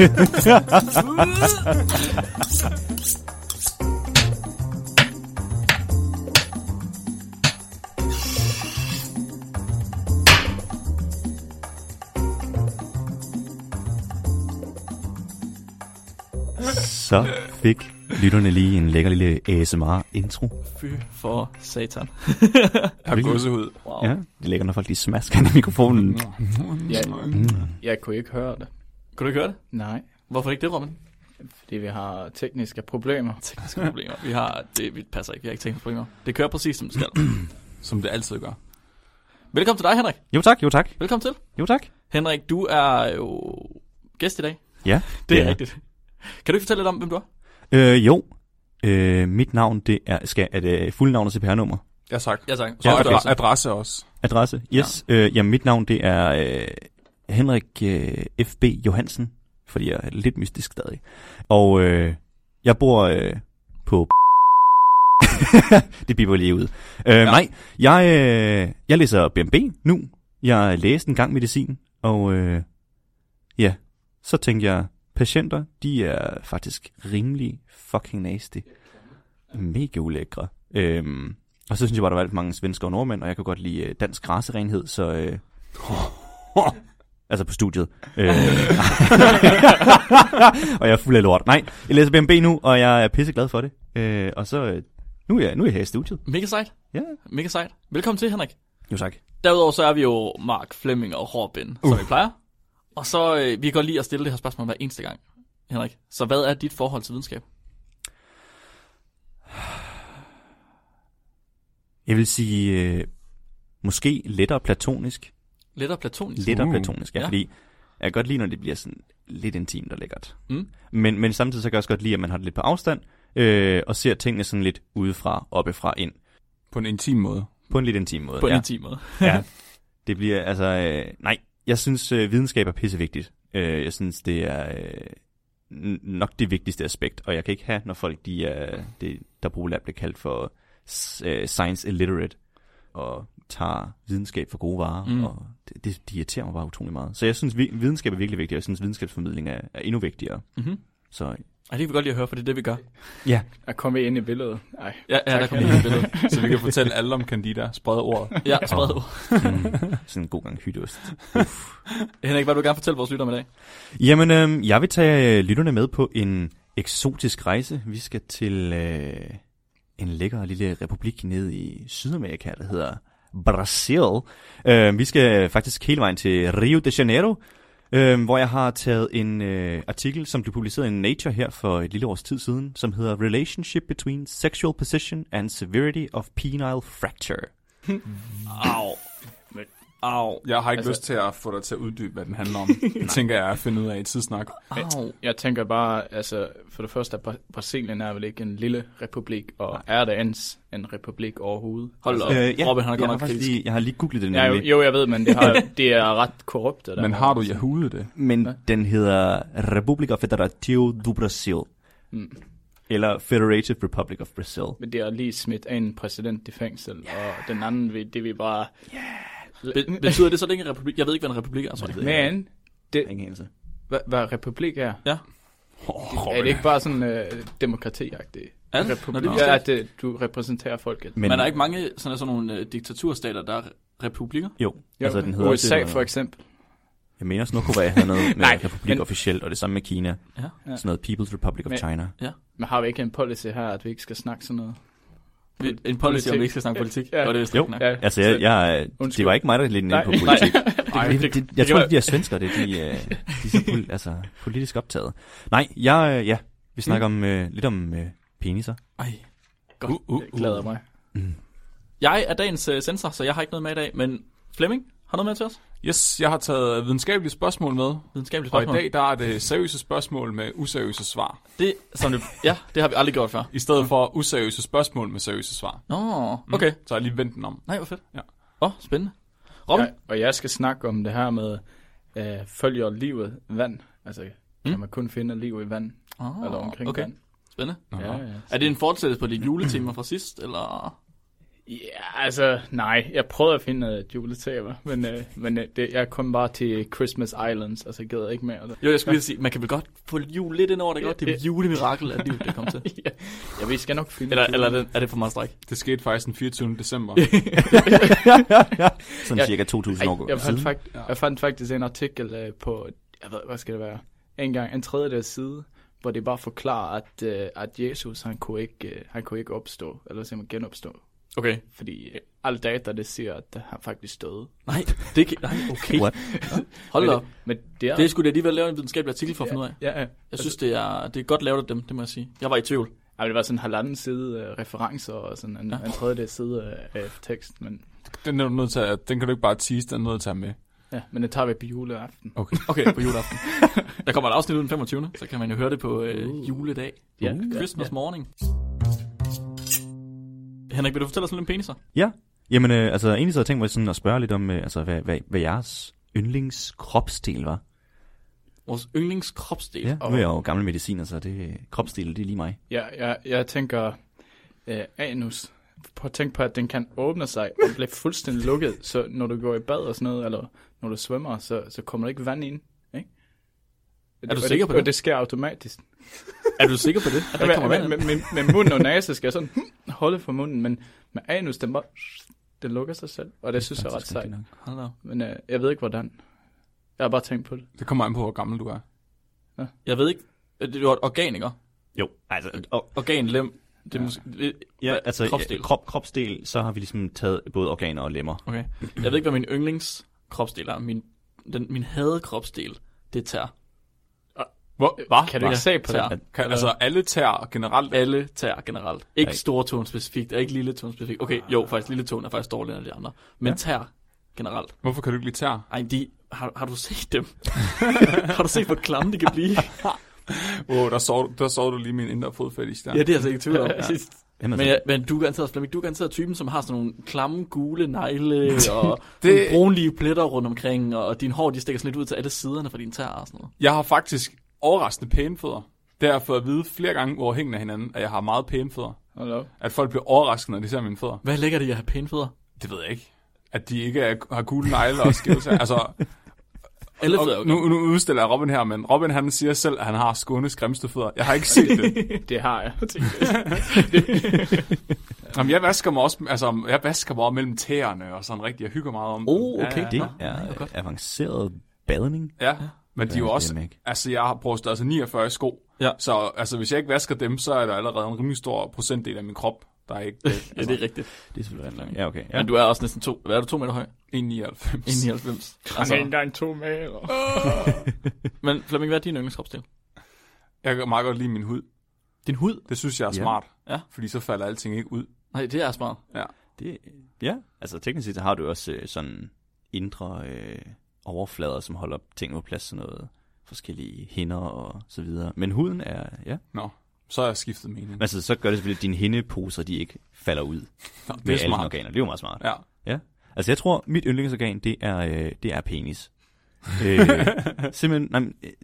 Så fik lytterne lige en lækker lille ASMR-intro. Fy for satan. Jeg har gåsehud. Wow. Ja, det er lækkert, når folk lige smasker i mikrofonen. Ja, jeg kunne ikke høre det. Kunne du ikke høre det? Nej, Hvorfor ikke det, Robin? fordi vi har tekniske problemer. Tekniske problemer. Vi har, det vi passer ikke, vi har ikke tekniske problemer. Det kører præcis, som det skal. Som det altid gør. Velkommen til dig, Henrik. Jo tak, jo tak, Velkommen til. jo tak. Henrik, du er jo gæst i dag. Ja, Det er Ja. rigtigt. Kan du ikke fortælle lidt om, hvem du er? Øh, jo, øh, mit navn, det er, skal, er det fulde navn og CPR-nummer? Ja, tak. Ja, tak. Ja, Og okay. adre- adresse også. Adresse? Yes. Ja. Øh, jamen, mit navn, det er øh, Henrik øh, F.B. Johansen, fordi jeg er lidt mystisk stadig. Og øh, jeg bor øh, på... det biber lige ud. Øh, ja. Nej, jeg, øh, jeg læser BMB nu. Jeg læste en gang medicin, og øh, ja, så tænkte jeg, patienter, de er faktisk rimelig fucking nasty. Mega ulækre. Øhm, og så synes jeg bare, der var alt mange svensker og nordmænd, og jeg kan godt lide øh, dansk racerenhed, så... Øh, altså på studiet. Øh, og jeg er fuld af lort. Nej, jeg læser BMB nu, og jeg er pisseglad for det. Øh, og så... Øh, nu er, jeg, nu er jeg her i studiet. Mega sejt. Ja. Mega sejt. Velkommen til, Henrik. Jo tak. Derudover så er vi jo Mark, Flemming og Robin, som vi plejer. Og så øh, vi kan godt lide at stille det her spørgsmål hver eneste gang, Henrik. Så hvad er dit forhold til videnskab? Jeg vil sige... Øh, måske lettere platonisk. Lettere platonisk? Lettere Uh. platonisk, ja, Ja. fordi jeg kan godt lide, når det bliver sådan lidt intimt og lækkert. Mm. Men, men samtidig så kan jeg også godt lide, at man har det lidt på afstand, øh, og ser tingene sådan lidt udefra, oppefra, ind. På en intim måde. På en lidt intim måde. På en ja. intim måde. ja. Det bliver, altså, øh, nej, jeg synes, øh, videnskab er pissevigtigt. Øh, jeg synes, det er øh, nok det vigtigste aspekt, og jeg kan ikke have, når folk, de er, det, der populært bliver kaldt for øh, science illiterate, og tager videnskab for gode varer, Mm. og det, det, det irriterer mig bare utrolig meget. Så jeg synes, vi, videnskab er virkelig vigtigt, og jeg synes, videnskabsformidling er, er endnu vigtigere. Mm-hmm. Så Ej, det kan vi godt lide at høre, for det er det, vi gør. ja, Jeg kommer ind i billedet. Ej, Ja, ja der kommer lige et billede. Så vi kan fortælle alle om Candida. Sprede ordet. Ja, spred ord. mm, sådan en god gang hytteost. Henrik, hvad vil du gerne fortælle vores lytter med i dag? Jamen, øh, jeg vil tage øh, lytterne med på en eksotisk rejse. Vi skal til øh, en lækker lille republik nede i Sydamerika, der hedder Brasil. Øh, vi skal faktisk hele vejen til Rio de Janeiro, øh, hvor jeg har taget en øh, artikel, som blev publiceret i Nature her for et lille års tid siden, som hedder Relationship between sexual position and severity of penile fracture. Au. Au. Jeg har ikke Altså- lyst til at få dig til at uddybe, hvad den handler om. Det tænker jeg at finde ud af i tidssnak. Au. jeg tænker bare, altså, for det første, at Bra- Brasilien er vel ikke en lille republik, og er det ens en republik overhovedet? Hold op. altså, Øh, Robin, han er jeg, godt har nok faktisk lige, jeg har lige googlet det Ja, jo, nemlig. jo, jeg ved, men det, har, det er ret korrupte. Der Men har du Yahoo det? Men Hvad? den hedder República Federativa do Brasil. Mm. Eller Federative Republic of Brazil. Men det er lige smidt en præsident i fængsel, og den anden, det vil bare... Be- betyder det så længe en republik? Jeg ved ikke, hvad en republik er. Så det Men, det, Ingen anelse. hvad, hvad republik er, Ja. er det ikke bare sådan øh, demokratiagtigt? Er det? Nå, Republik, det vidste ja, jeg at det, du repræsenterer folket. Men, Men er der ikke mange sådan, sådan nogle uh, diktaturstater, der er republikker? Jo, Jo, altså den hedder USA også, for eksempel. Jeg mener også Nordkorea havde noget med Nej, republik men- officielt, og det samme med Kina. Ja. Ja. Sådan noget People's Republic of Men- China. Men har vi ikke en policy her, at vi ikke skal snakke sådan noget? En policy, om vi ikke skal snakke politik? Ja. Og det er vist Jo. nok. Ja, Altså, jeg, jeg, det var ikke mig, der lidt Nej, på nej. politik. Ej, det, det- jeg tror, de er svensker, det, de, øh, de er så fuld, altså, politisk optaget. Nej, jeg, øh, ja, vi snakker om, øh, lidt om øh, peniser. Ej. Godt. Uh, uh, Jeg glæder mig. Jeg er dagens uh, sensor, så jeg har ikke noget med i dag, men Flemming, har du noget med til os? Yes, jeg har taget videnskabelige spørgsmål med. Videnskabeligt Og i spørgsmål. dag der er det seriøse spørgsmål med useriøse svar. Det, som det, ja, det har vi aldrig gjort før. I stedet for useriøse spørgsmål med seriøse svar. Nå, okay. Så jeg lige vendt den om. Nej, hvor fedt. Ja. Åh, oh, spændende. Robin? Ja, og jeg skal snakke om det her med, øh, følger livet vand? Altså, kan Mm. man kun finde liv i vand, Oh, eller omkring okay. vand? Spændende. Ja, ja. Er det en fortsættelse på de juletema fra sidst, eller? Ja, altså, nej. Jeg prøvede at finde et juletema, men, øh, men øh, det, jeg kom bare til Christmas Islands, altså jeg gider ikke mere. Altså. Jo, jeg skulle lige sige, man kan vel godt få jul lidt ind over det godt. Det er julemirakel, at livet det kom til. ja, ja, vi skal nok finde Eller, eller er det, er det for meget stræk? Det skete faktisk den 24. december. Sådan Ja. cirka 2.000 år Ej, jeg, fandt fakt, jeg fandt faktisk en artikel øh, på, jeg ved, hvad skal det være, en gang, en tredjedel side, hvor det bare forklarer, at, øh, at Jesus, han kunne ikke, øh, han kunne ikke opstå, eller simpelthen genopstå. Okay. Fordi øh, alle data, det siger, at han faktisk døde. Nej, det kan, nej, okay. What? Hold da Men op. det- Men det er... Det skulle da alligevel lave en videnskabelig artikel for at finde ud af. Ja, ja. Jeg synes, det er, det er godt lavet af dem, det må jeg sige. Jeg var i tvivl. Ja, det var sådan en halvanden side øh, referencer og sådan en, Ja. en tredjedel side af, af tekst, men, Den, er du nødt til at, den kan du ikke bare tease, den er nødt til at med. ja, men det tager vi på juleaften. Okay. Okay, på juleaften. Der kommer et afsnit ud den 25. Så kan man jo høre det på øh, Uh. juledag. Ja, Uh, ja, Christmas ja. morning. Henrik, vil du fortælle os lidt om peniser? Ja, jamen øh, altså egentlig så havde jeg tænkt mig sådan at spørge lidt om, øh, altså, hvad, hvad, hvad jeres yndlingskropsdel var. Vores yndlingskropsdel. Ja, nu er jeg jo gammel mediciner, så det kropsdel, det er lige mig. Ja, jeg, jeg tænker øh, anus. Prøv at tænke på, at den kan åbne sig og blive fuldstændig lukket, så når du går i bad og sådan noget, eller når du svømmer, så, så kommer der ikke vand ind. Ikke? Er du Og sikker på og det? det sker automatisk. Er du sikker på det? At der ikke kommer med, med, med munden og næse skal jeg sådan holde for munden, men med anus, den bare, den lukker sig selv, og det synes jeg er ret sejt. rigtigt nok. Hold da op. Men øh, jeg ved ikke, hvordan. Jeg har bare tænkt på det. Det kommer an på, hvor gammel du er. Jeg ved ikke. Det er et organ, ikke? Jo, altså, Organ, lem. Det er måske, det, ja, altså kropsdel. kropsdel. Krop, kropsdel, så har vi ligesom taget både organer og lemmer. Okay. Jeg ved ikke, hvad min yndlingskropsdel er. Min, den, min hadekropsdel, det er tær. Hvor? Hvad? Kan du ikke se på tær. det? Kan, altså alle tær generelt. Alle tær generelt. Ikke store tone specifikt, og ikke lille tone specifikt. Okay, jo, faktisk lille tone er faktisk dårligere end de andre. Men Ja. tær generelt. Hvorfor kan du ikke lide tær? Ej, de, har, har du set dem? har du set, hvor klamme de kan blive? Wow, der så, der så du lige min indre fodfetish der. Ja, det er jeg altså ikke tvivl om. Ja. Jamen, Men, altså, ja, men du er garanteret, Flemming, du er garanteret typen, som har sådan nogle klamme, gule negle, og Det- det... brunlige pletter rundt omkring, og din hår, de stikker sådan lidt ud til alle siderne fra dine tæer og sådan noget. Jeg har faktisk overraskende pæne fødder. Det har jeg fået at vide flere gange uafhængigt af hinanden, at jeg har meget pæne fødder. Hold op. At folk bliver overrasket, når de ser mine fødder. Hvad lægger det i at have pæne fødder? Det ved jeg ikke. At de ikke er, har gule negle og skæve tæer. Altså, Alle fødder er jo nu, nu udstiller jeg Robin her, men Robin han siger selv, at han har Skånes grimmeste fødder. Jeg har ikke set det. Det har jeg. Jamen, jeg vasker mig også, altså, jeg vasker mig mellem tæerne og sådan rigtig. Jeg hygger meget om Oh, okay. det Nå, er det er godt. avanceret badning. Ja, men de er jo Ja, også, det ikke. altså jeg har brugt altså 49 sko. Ja. Så altså, hvis jeg ikke vasker dem, så er der allerede en rimelig stor procentdel af min krop, der er ikke altså, Ja, det er rigtigt. Det er selvfølgelig rigtigt. Ja, okay. Ja. Men du er også næsten to, hvad er du, to meter høj? 1,99. 1,99. Han er ikke Altså, engang to meter. men Flemming, hvad er din yndlingskropsdel? Jeg kan meget godt lide min hud. Din hud? Det synes jeg er Ja. smart. Ja. Fordi så falder alting ikke ud. Nej, det er smart. Det, ja, altså teknisk set har du også øh, sådan indre øh, overflader, som holder ting på plads, sådan noget forskellige hinder og så videre. Men huden er, ja. Nå, så har jeg skiftet mening. Men altså, så gør det selvfølgelig, at dine hindeposer, de ikke falder ud Nå, med det er alle smart. organer. Det er jo meget smart. Ja. Altså, jeg tror, mit yndlingsorgan, det er, øh, det er penis. øh, simpelthen, nej,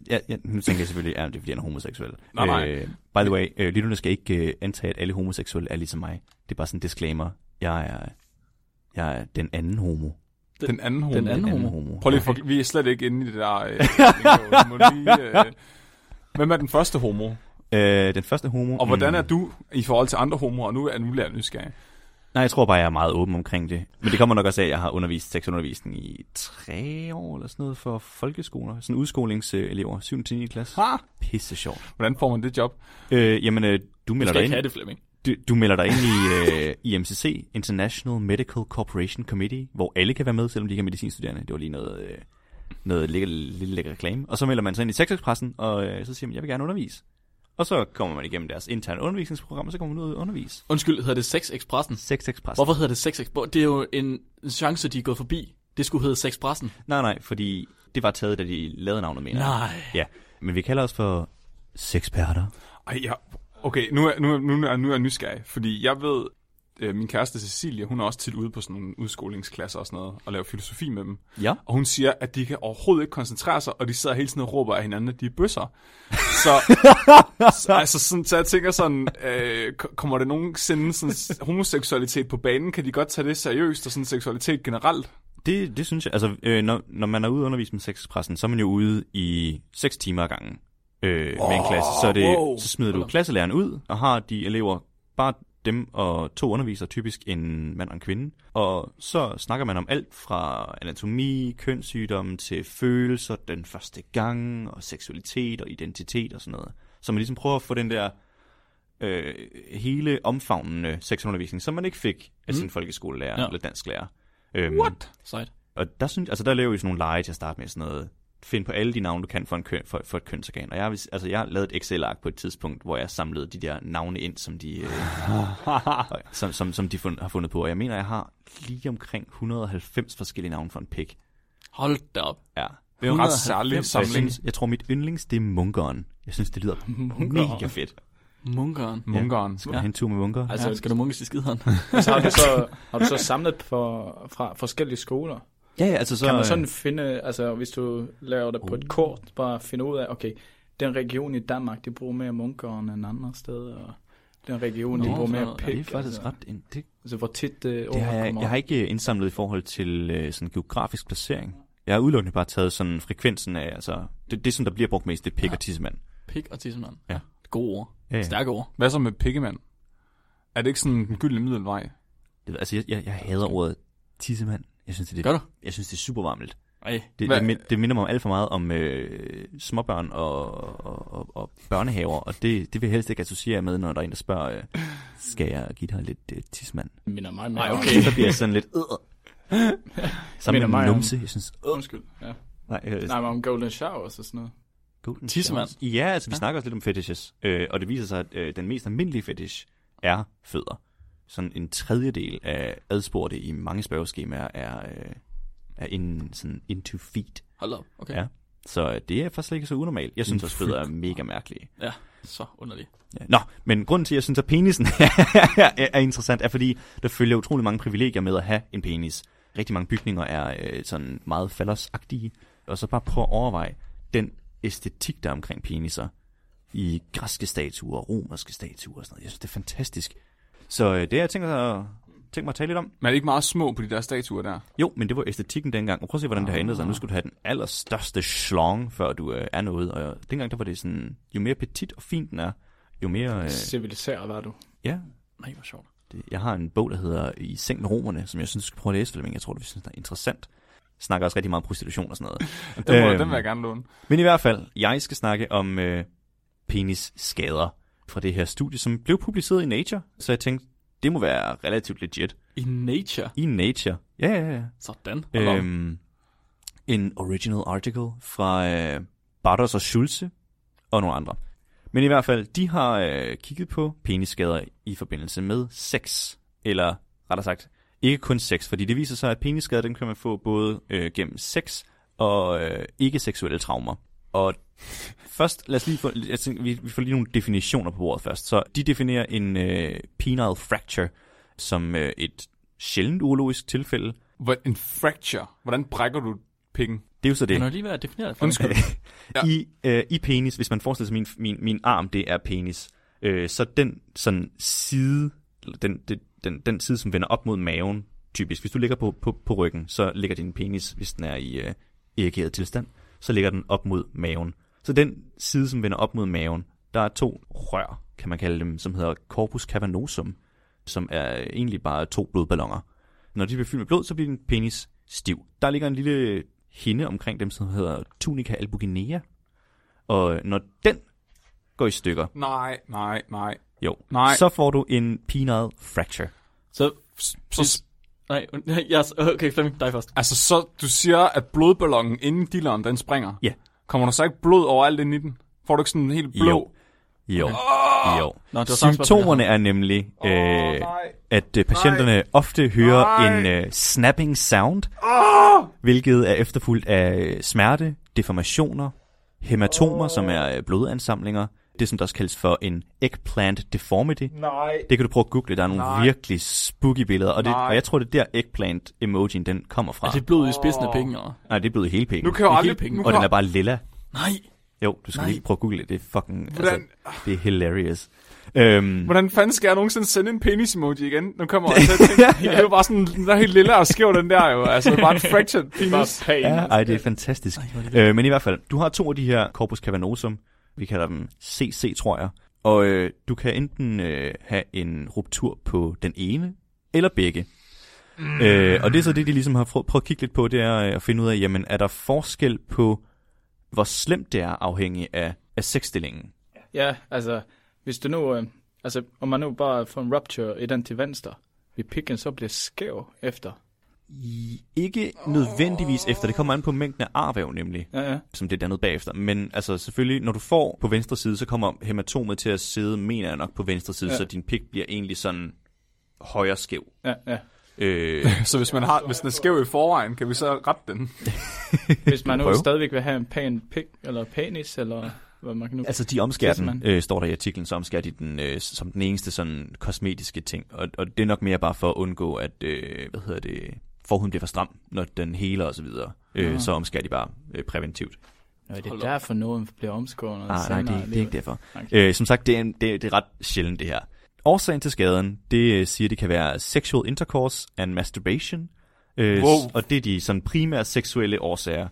ja, ja, nu tænker jeg selvfølgelig, at det er, fordi han er homoseksuel. Nej, nej. Øh, by the way, øh, lytterne skal ikke øh, antage, at alle homoseksuelle er ligesom mig. Det er bare sådan en disclaimer. Jeg er, jeg er den anden homo. Den anden homo. Den anden Den homo. homo. Prøv lige, for, vi er slet ikke inde i det der. Øh. Du må lige, øh, hvem er den første homo? Øh, den første homo. Og hvordan er mm, du i forhold til andre homoer? Nu er nu jeg nysgerrig. Nej, jeg tror bare, jeg er meget åben omkring det. Men det kommer nok også af, at jeg har undervist seksundervisning i tre år eller sådan noget for folkeskoler. Sådan udskolingselever, 7. til 9. klasse. Ha! Pisse sjovt. Hvordan får man det job? Øh, jamen, øh, du Du melder skal dig ikke have ind. det, Flemming. Du, du melder dig ind i øh, IMCC, International Medical Corporation Committee, hvor alle kan være med, selvom de ikke er medicinstuderende. Det var lige noget, øh, noget lille, lille lækker reklame. Og så melder man sig ind i Sexexpressen, og øh, så siger man, jeg vil gerne undervise. Og så kommer man igennem deres interne undervisningsprogram, og så kommer man ud og undervise. Undskyld, hedder det Sex Expressen? Sexexpressen. Hvorfor hedder det Sex Expressen? Det er jo en chance, de er gået forbi. Det skulle hedde Sexpressen. Nej, nej, fordi det var taget, da de lavede navnet, mener jeg. Nej. Ja, men vi kalder os for sexperter. Ej, ja. Okay, nu er, nu, er, nu, er, nu er jeg nysgerrig, fordi jeg ved, øh, min kæreste Cecilie, hun er også tit ude på sådan nogle udskolingsklasser og sådan noget, og laver filosofi med dem. Ja. Og hun siger, at de kan overhovedet ikke koncentrere sig, og de sidder hele tiden og råber af hinanden, at de er bøsser. Så, så, altså sådan, så jeg tænker sådan, øh, kommer det nogensinde sådan homoseksualitet på banen? Kan de godt tage det seriøst, og sådan seksualitet generelt? Det, det synes jeg. Altså, øh, når, når man er ude og undervise med sexpressen, så er man jo ude i 6 timer ad gangen øh, med en klasse. Så, det, wow. så smider du klasselæreren ud, og har de elever, bare dem og to undervisere, typisk en mand og en kvinde. Og så snakker man om alt fra anatomi, kønssygdomme til følelser den første gang, og seksualitet og identitet og sådan noget. Så man ligesom prøver at få den der øh, hele omfavnende sexundervisning, som man ikke fik af sin folkeskolelærer ja. eller dansklærer. Øhm, What? Sejt. og der, synes, altså der laver vi sådan nogle lege til at starte med sådan noget. Find på alle de navne, du kan for, en køn, for, for et kønsorgan. Og jeg, altså, jeg har lavet et Excel-ark på et tidspunkt, hvor jeg samlede de der navne ind, som de, øh, som, som, som de fund, har fundet på. Og jeg mener, jeg har lige omkring 190 forskellige navne for en pik. Hold da op. Ja. Det er en ret særlig Og jeg, samling. synes, jeg tror, mit yndlings, det er munkeren. Jeg synes, det lyder mega fedt. Munkeren. Munkeren. Skal ja. have en tur med munker? Altså, ja, skal du munkes i skideren? Altså, har, du så, har du så samlet på, fra forskellige skoler? Ja, ja, altså så... Kan man øh, sådan finde, altså hvis du laver det på et kort, bare finde ud af, okay, den region i Danmark, de bruger mere munker end andre steder, og den region, de Nå, bruger så- mere ja, pik. det er faktisk altså, ret... en- Det, Altså, hvor tit det det har jeg, jeg har ikke indsamlet i forhold til øh, sådan geografisk placering. Jeg har udelukkende bare taget sådan frekvensen af, altså, det, det som der bliver brugt mest, det er pik og tissemand. Pik og tissemand. Ja. Gode ord. Ja, ja. Stærke ord. Hvad så med pikkemand? Er det ikke sådan en gyldne middelvej? Det, altså, jeg, jeg, jeg hader ordet tissemand. Jeg synes, det, Gør du? jeg synes, det er super varmt. Ej. Det, Hvad- det, det minder mig alt for meget om øh, småbørn og, og, og, og børnehaver, og det, det vil jeg helst ikke associere med, når der er en, der spørger, øh, skal jeg give dig lidt øh, tissemand? Det minder mig mere Ej, okay. Så bliver jeg sådan lidt... Øh. Sammen med mig om- numse, jeg synes... Øh. Undskyld. Ja. Nej, øh, Nej, men om golden showers og sådan noget. Golden Tissemand. Ja, altså vi Ja. snakker også lidt om fetishes, øh, og det viser sig, at øh, den mest almindelige fetish er fødder. Sådan en tredjedel af adspurgte i mange spørgeskemaer er, øh, er in, sådan into feet. Hold op. Okay. Ja. Så øh, det er faktisk ikke så unormalt. Jeg synes også, fødder er mega mærkelige. Ja, så underligt. Ja. Nå, men grunden til, at jeg synes, at penisen er, er interessant, er fordi, der følger utrolig mange privilegier med at have en penis. Rigtig mange bygninger er øh, sådan meget fallosagtige. Og så bare prøv at overveje den æstetik, der er omkring peniser. I græske statuer, romerske statuer og sådan noget. Jeg synes, det er fantastisk. Så øh, det har jeg tænkt, at, tænkt mig at tale lidt om. Men er det ikke meget små på de der statuer der? Jo, men det var æstetikken dengang. Og prøv at se, hvordan det har ændret sig. Nu skulle du have den allerstørste schlong, før du øh, er noget. Og dengang der var det sådan, jo mere petit og fint den er, jo mere... Øh, Civiliseret var du. ja, Nej, hvor sjovt. det, jeg har en bog, der hedder I seng med romerne, som jeg synes, du skal prøve at læse, Flemming. Jeg tror, du synes, det er interessant. Snakker også rigtig meget om prostitution og sådan noget. Den, må, Øhm. den vil jeg gerne låne. Men i hvert fald, jeg skal snakke om øh, penisskader fra det her studie, som blev publiceret i Nature. Så jeg tænkte, det må være relativt legit. I Nature. I Nature. Ja, ja, ja. Sådan. Hold. Øhm, en original article fra øh, Bartos og Schulze og nogle andre. Men i hvert fald, de har øh, kigget på penisskader i forbindelse med sex. Eller rettere sagt, ikke kun sex, fordi det viser sig, at penisskader, den kan man få både øh, gennem sex og øh, ikke-seksuelle traumer. Og først, lad os lige få, jeg tænker, vi, vi får lige nogle definitioner på bordet først. Så de definerer en øh, penile fracture som øh, et sjældent urologisk tilfælde, Hvor, en fracture. Hvordan brækker du pikken? det er jo så det. Den er lige ved at definere det. for Undskyld. Ja. I, øh, I penis, hvis man forestiller sig, min, min, min arm, det er penis, øh, så den sådan side, eller den, den, den, den side, som vender op mod maven, typisk, hvis du ligger på, på, på ryggen, så ligger din penis, hvis den er i øh, erigeret tilstand, så ligger den op mod maven. Så den side, som vender op mod maven, der er to rør, kan man kalde dem, som hedder corpus cavernosum, som er egentlig bare to blodballoner. Når de bliver fyldt med blod, så bliver din penis stiv. Der ligger en lille hinde omkring dem, som hedder tunica albuginea. Og når den går i stykker, Nej, nej, nej. jo, Nej. så får du en penile fracture. Så, Så, nej, yes, okay, Flemming, dig først. altså, så du siger, at blodballonen inden dilleren, den springer? Ja. Kommer der så ikke blod over ind i den? Får du ikke sådan en helt blå? Jo. Jo. Okay. Jo. Nå, det var Symptomerne jeg er nemlig, øh, nej. at øh, patienterne ofte hører Nej. en øh, snapping sound, Oh! hvilket er efterfulgt af øh, smerte, deformationer, hematomer, som er øh, blodansamlinger, det, som der også kaldes for en eggplant deformity. Nej. Det kan du prøve at google. Der er nogle Nej. virkelig spooky billeder, og, det, Nej. og jeg tror, det er der eggplant emojien den kommer fra. Er det blod i spidsen af penge, eller? Nej, det er blevet hele penge. Nu kan jeg Det er aldrig... hele penge. Og den er bare lilla. Nej. Jo, du skal Nej. lige prøve at google det. Det er fucking... Hvordan- Altså, det er hilarious. Øhm, Hvordan fanden skal jeg nogensinde sende en penis emoji igen? Nu kommer jeg til at tænke, det er jo bare sådan, den er helt lille og skæv, den der jo. Altså, det bare en fractured Bare penis. pæn. Ja, ej, det er fantastisk. Øh, men i hvert fald, du har to af de her corpus cavernosum. Vi kalder dem CC, tror jeg. Og øh, du kan enten øh, have en ruptur på den ene, eller begge. Mm. Øh, og det er så det, de ligesom har prøvet, at kigge lidt på, det er øh, at finde ud af, jamen, er der forskel på, hvor slemt det er afhængig af, af sexstillingen? Ja, altså, hvis du nu, øh, altså, om man nu bare får en rupture i den til venstre, vil pikken så blive skæv efter. Ikke nødvendigvis efter, det kommer an på mængden af arvæv nemlig. Ja, ja. som det dannet bagefter. Men altså selvfølgelig, når du får på venstre side, så kommer hematomet til at sidde, mener jeg nok, på venstre side, ja. Så din pik bliver egentlig sådan højre skæv. Ja, ja. Øh, Så hvis, man har, hvis den er skæv i forvejen, kan vi så rette den? Hvis man nu Prøv. stadigvæk vil have en pæn pik, eller penis, eller hvad man kan nu... altså de omskærer den, øh, står der i artiklen, så omskærer de den øh, som den eneste sådan kosmetiske ting. Og, og det er nok mere bare for at undgå, at øh, hvad hedder det, forhuden bliver for stram, når den heler og så videre. Øh, Ah. så omskærer de bare øh, præventivt. Nå, det er Hold op. derfor nogen bliver omskåret. Ah, nej, det, det er ikke derfor. Okay. Øh, som sagt, det er, en, det, det er ret sjældent det her. Årsagen til skaden, det øh, siger, det kan være sexual intercourse and masturbation. Øh, Wow. Og det er de sådan primære seksuelle årsager.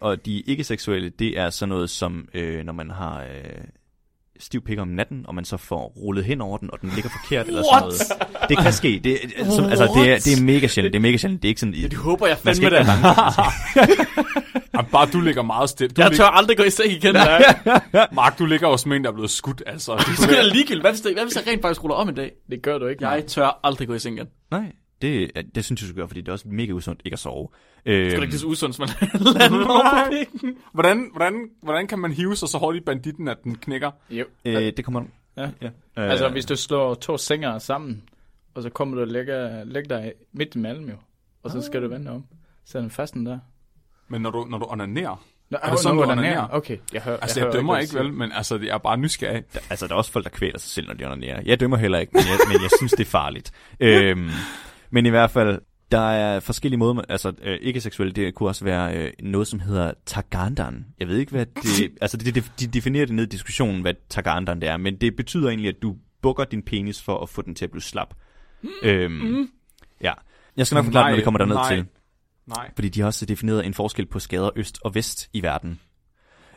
Og de ikke-seksuelle, det er sådan noget som, øh, når man har øh, stiv pik om natten, og man så får rullet hen over den, og den ligger forkert eller sådan noget. Det kan ske. Det, er- som, altså, det, er, det er mega sjældent. Det er mega sjældent. Det er ikke sådan... Ja, det håber jeg fandme ikke da. Jamen, bare du ligger meget stille. Du Jeg lig- tør aldrig gå i seng igen. Mark, du ligger jo som en, der er blevet skudt, altså. Det er sgu da ligegyldigt. Hvad hvis, det, hvad hvis jeg rent faktisk ruller om en dag? Det gør du ikke. Jeg tør aldrig gå i seng igen. Nej, det, det synes jeg, du skal gøre, fordi det er også mega usundt ikke at sove. Øh, Det er ikke så usundt, som man lander over på pikken. Hvordan, hvordan, hvordan kan man hive sig så hårdt i banditten, at den knækker? Jo. øh, det kommer... Ja. ja. Altså, hvis du slår to sænger sammen, og så kommer du og lægger, lægger dig midt imellem jo, og så skal du vende om. Så er den fasten der. Men når du, når du onanerer, Nå, Er det sådan, du den onanerer? Okay, jeg hører altså jeg, hører dømmer ikke vel, men altså jeg er bare nysgerrig. Altså, der er også folk, der kvæler sig selv, når de onanerer. Jeg dømmer heller ikke, men jeg, men jeg synes, det er farligt. Øhm, men i hvert fald, der er forskellige måder, altså øh, ikke seksuelt, det kunne også være øh, noget, som hedder tagandan. Jeg ved ikke, hvad det... altså, det, det, de definerer det ned i diskussionen, hvad tagandan det er, men det betyder egentlig, at du bukker din penis for at få den til at blive slap. Øhm, ja. Jeg skal nok forklare, det, når vi kommer derned nej. til. Nej. Fordi de har også defineret en forskel på skader øst og vest i verden.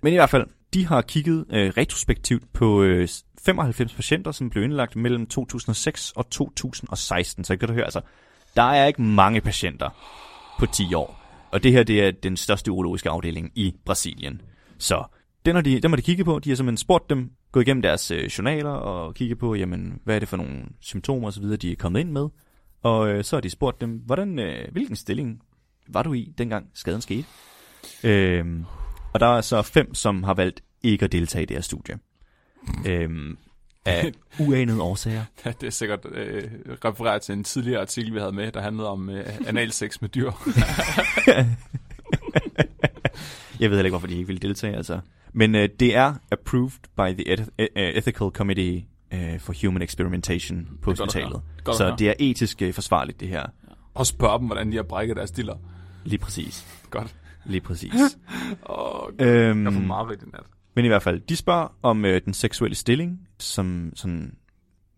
Men i hvert fald, de har kigget øh, retrospektivt på øh, 95 patienter, som blev indlagt mellem 2006 og 2016. Så kan du høre, altså, der er ikke mange patienter på 10 år. Og det her, det er den største urologiske afdeling i Brasilien. Så den har de, dem har de kigget på. De har simpelthen spurgt dem, gået igennem deres øh, journaler og kigget på, jamen, hvad er det for nogle symptomer osv., de er kommet ind med. Og øh, så har de spurgt dem, hvordan, øh, hvilken stilling var du i, dengang skaden skete? Øh, og der er så fem, som har valgt ikke at deltage i det her studie. Øhm, af uanede årsager. Ja, det er sikkert øh, refereret til en tidligere artikel, vi havde med, der handlede om øh, analsex med dyr. Jeg ved heller ikke, hvorfor de ikke ville deltage. Altså. Men øh, det er approved by the eth- Ethical Committee øh, for Human Experimentation på Det hospitalet. Det Så det er etisk øh, forsvarligt, det her. Og spørge dem, hvordan de har brækket deres diller. Lige præcis. Godt. Lige præcis. Og øhm, jeg får meget nat. Men i hvert fald, de spørger om øh, den seksuelle stilling, som sådan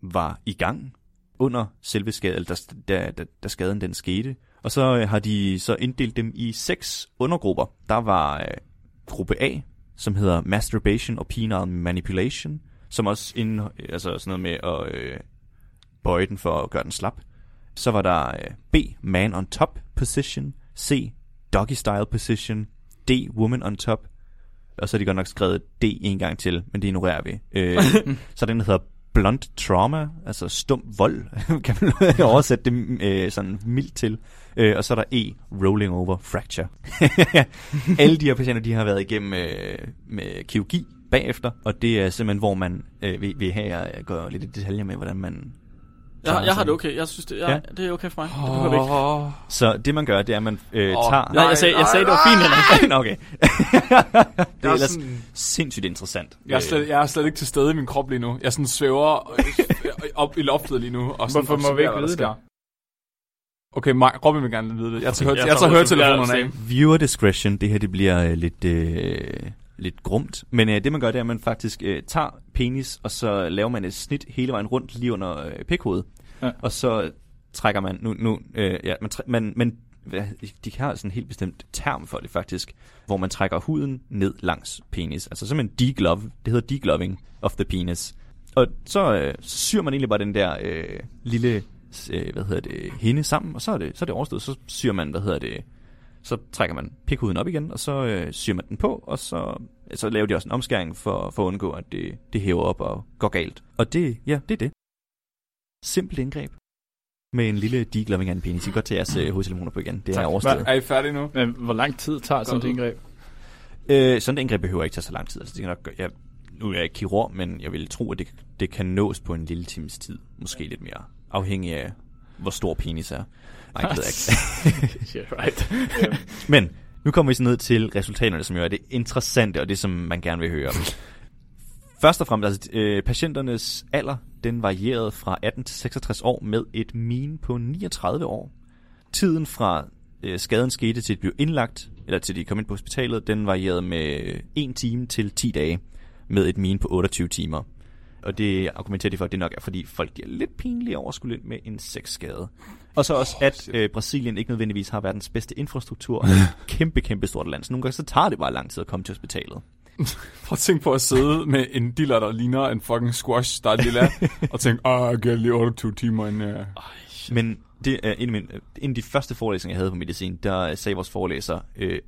var i gang under selve skaden, da, da, da, da skaden den skete. Og så øh, har de så inddelt dem i seks undergrupper. Der var øh, gruppe A, som hedder Masturbation og Penile Manipulation, som også ind, altså sådan noget med at øh, bøje den for at gøre den slap. Så var der øh, B, Man on Top Position, C, Doggy Style Position, D, Woman on Top, og så har de godt nok skrevet D en gang til, men det ignorerer vi. Øh, så den hedder blunt trauma, altså stum vold, kan man oversætte det øh, sådan mildt til. Øh, og så er der E, rolling over fracture. Alle de her patienter, de har været igennem øh, med kirurgi bagefter, og det er simpelthen, hvor man øh, vil, vil have, jeg går lidt i detaljer med, hvordan man Jeg, jeg har det okay. Jeg synes, det, jeg, Ja. det er okay for mig. Det behøver vi ikke. Så det man gør, det er, at man øh, Åh, tager... Nej, jeg sagde, jeg sagde det var fint. Nå, okay. det er er ellers sådan, sindssygt interessant. jeg, er slet, jeg er slet ikke til stede i min krop lige nu. Jeg sådan svæver øh, op i loftet lige nu. Og sådan Hvorfor må vi ikke vide sker. Okay, Mark, Robin vil gerne vide det. Jeg tager, Okay, jeg jeg tager tager høretelefonerne af. Viewer discretion, det her det bliver øh, lidt, øh, lidt grumt. Men øh, det man gør, det er, at man faktisk øh, tager penis, og så laver man et snit hele vejen rundt lige under øh, pikhovedet. Ja. Og så trækker man, nu, nu øh, ja, man, træ- man, man de har sådan en helt bestemt term for det faktisk, hvor man trækker huden ned langs penis. Altså simpelthen deglove, det hedder degloving of the penis. Og så, øh, så syr man egentlig bare den der øh, lille, øh, hvad hedder det, hende sammen, og så er det, så er det overstået. Så syr man, hvad hedder det, så trækker man pikhuden op igen, og så øh, syr man den på, og så, så laver de også en omskæring for, for at undgå, at det, det hæver op og går galt. Og det, ja, det er det. Simpelt indgreb. Med en lille degloving af en penis. I kan godt tage jeres øh, hovedtelefoner på igen. Det er overstået. Er I færdige nu? Men hvor lang tid tager sådan et indgreb? Øh, sådan et indgreb behøver ikke tage så lang tid. Altså, det kan nok, gøre- jeg, nu er jeg ikke kirurg, men jeg vil tro, at det, det kan nås på en lille times tid. Måske lidt mere. Afhængig af, hvor stor penis er. Nej, det ved jeg ikke. yeah, right. Øhm, Men nu kommer vi så ned til resultaterne, som jo er det interessante, og det, som man gerne vil høre. Først og fremmest, altså, øh, patienternes alder, den varierede fra 18 til 66 år med et min på 39 år. Tiden fra øh, skaden skete til de blev indlagt, eller til de kom ind på hospitalet, den varierede med 1 time til 10 dage, med et min på 28 timer. Og det argumenterer de for, at det nok er, fordi folk er lidt pinlige over at skulle ind med en sexskade. Og så også, at øh, Brasilien ikke nødvendigvis har verdens bedste infrastruktur, og et kæmpe, kæmpe stort land. Så nogle gange så tager det bare lang tid at komme til hospitalet. Prøv at tænke på at sidde med en diller, der ligner en fucking squash, der er lille, og tænke, åh, jeg giver lige 28 timer inden jeg... Men det er en af, mine, en af de første forelæsninger, jeg havde på medicin, der sagde vores forelæser, øh,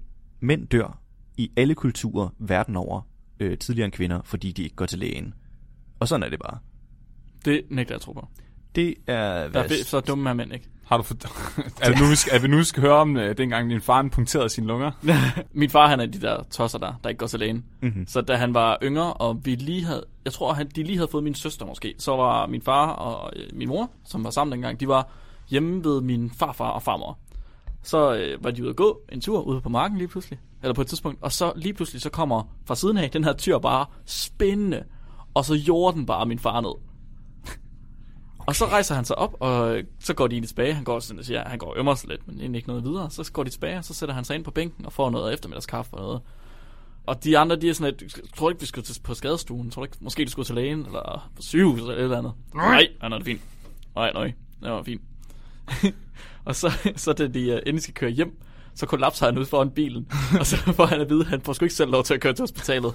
mænd dør i alle kulturer verden over øh, tidligere end kvinder, fordi de ikke går til lægen. Og sådan er det bare. Det nægter jeg tro på. Det er... Der er, så dumme er mænd ikke. Har du for... er, det nu, vi skal, er vi nu skal høre om, uh, dengang din far punkterede sine lunger? Min far, han er de der tosser der, der ikke går til lægen. mm-hmm. Så da han var yngre, og vi lige havde, jeg tror, han, de lige havde fået min søster måske, så var min far og øh, min mor, som var sammen dengang, de var hjemme ved min farfar og farmor. Så øh, var de ude at gå en tur ude på marken lige pludselig, eller på et tidspunkt, og så lige pludselig så kommer fra siden af den her tyr bare spændende, og så gjorde den bare min far ned. Og så rejser han sig op, og øh, så går de egentlig tilbage. Han går sådan siger, han går ømmer sig lidt, men egentlig ikke noget videre. Så går de tilbage, og så sætter han sig ind på bænken og får noget eftermiddagskaffe og noget. Og de andre, de er sådan lidt, tror ikke, vi skulle til, på skadestuen? Tror ikke, måske du skulle til lægen, eller på sygehus, eller et eller andet? Nej, nej, nej, det er fint. Nej, nej, det var fint. og så, så da de uh, endelig skal køre hjem, så kollapser han ud foran bilen, og så får han at vide, at han får sgu ikke selv lov til at køre til hospitalet.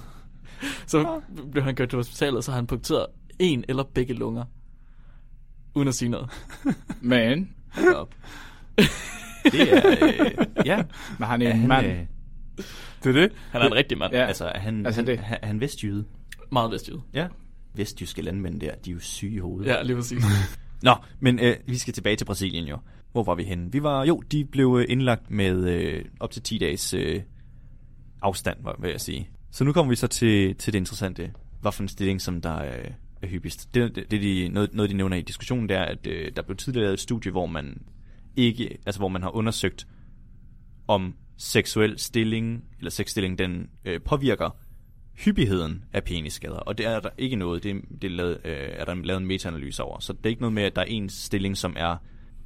Så blev han kørt til hospitalet, og så har han punkteret en eller begge lunger, uden at sige noget. Men, Hold op. Det er... Øh, ja. men han er Er en han, mand. øh, Det er det. Han er en rigtig mand. Ja. altså, er han, Altså, han, det- han, er han vestjyde? Meget vestjyde. Ja. Vestjyske landmænd der, de er jo syge i hovedet. Ja, lige præcis. Nå, men øh, vi skal tilbage til Brasilien jo. Hvor var vi henne? Vi var, jo, de blev øh, indlagt med øh, op til 10 dages øh, afstand, vil jeg sige. Så nu kommer vi så til, til det interessante. Hvad for en stilling, som der er, er hyppigst. Det, det, det de, noget, noget, de nævner i diskussionen, det er, at øh, der blev tidligere lavet et studie, hvor man ikke, altså hvor man har undersøgt, om seksuel stilling, eller sexstilling, den øh, påvirker hyppigheden af penisskader, og det er der ikke noget, det, er, det er, lavet, øh, er der lavet en metaanalyse over, så det er ikke noget med, at der er en stilling, som er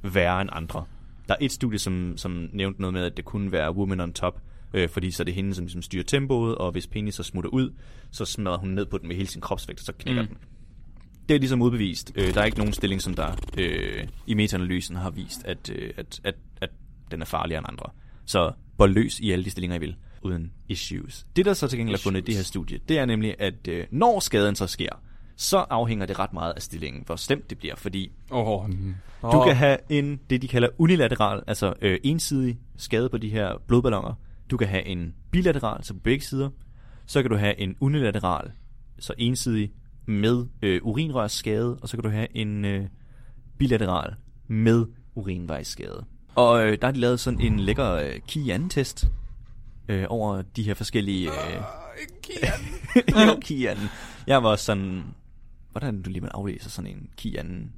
værre end andre. Der er et studie, som, som nævnte noget med, at det kunne være woman on top, øh, fordi så er det hende, som, som styrer tempoet, og hvis penis så smutter ud, så smadrer hun ned på den med hele sin kropsvægt, og så knækker Mm. den. Det er ligesom udbevist. Øh, der er ikke nogen stilling, som der øh, i metaanalysen har vist, at, øh, at, at, at den er farligere end andre. Så bold løs i alle de stillinger, I vil, uden issues. Det, der så til gengæld er fundet i det her studie, det er nemlig, at øh, når skaden så sker, så afhænger det ret meget af stillingen, hvor slemt det bliver, fordi oh, du kan have en, det de kalder unilateral, altså øh, ensidig skade på de her blodballoner. Du kan have en bilateral, så på begge sider. Så kan du have en unilateral, så ensidig med øh, urinrørsskade, og så kan du have en øh, bilateral med urinvejsskade. Og øh, der har de lavet sådan en lækker øh, Kian-test øh, over de her forskellige... Øh, jo, Kian. Jeg var sådan... Hvordan du lige man aflæser sådan en Kian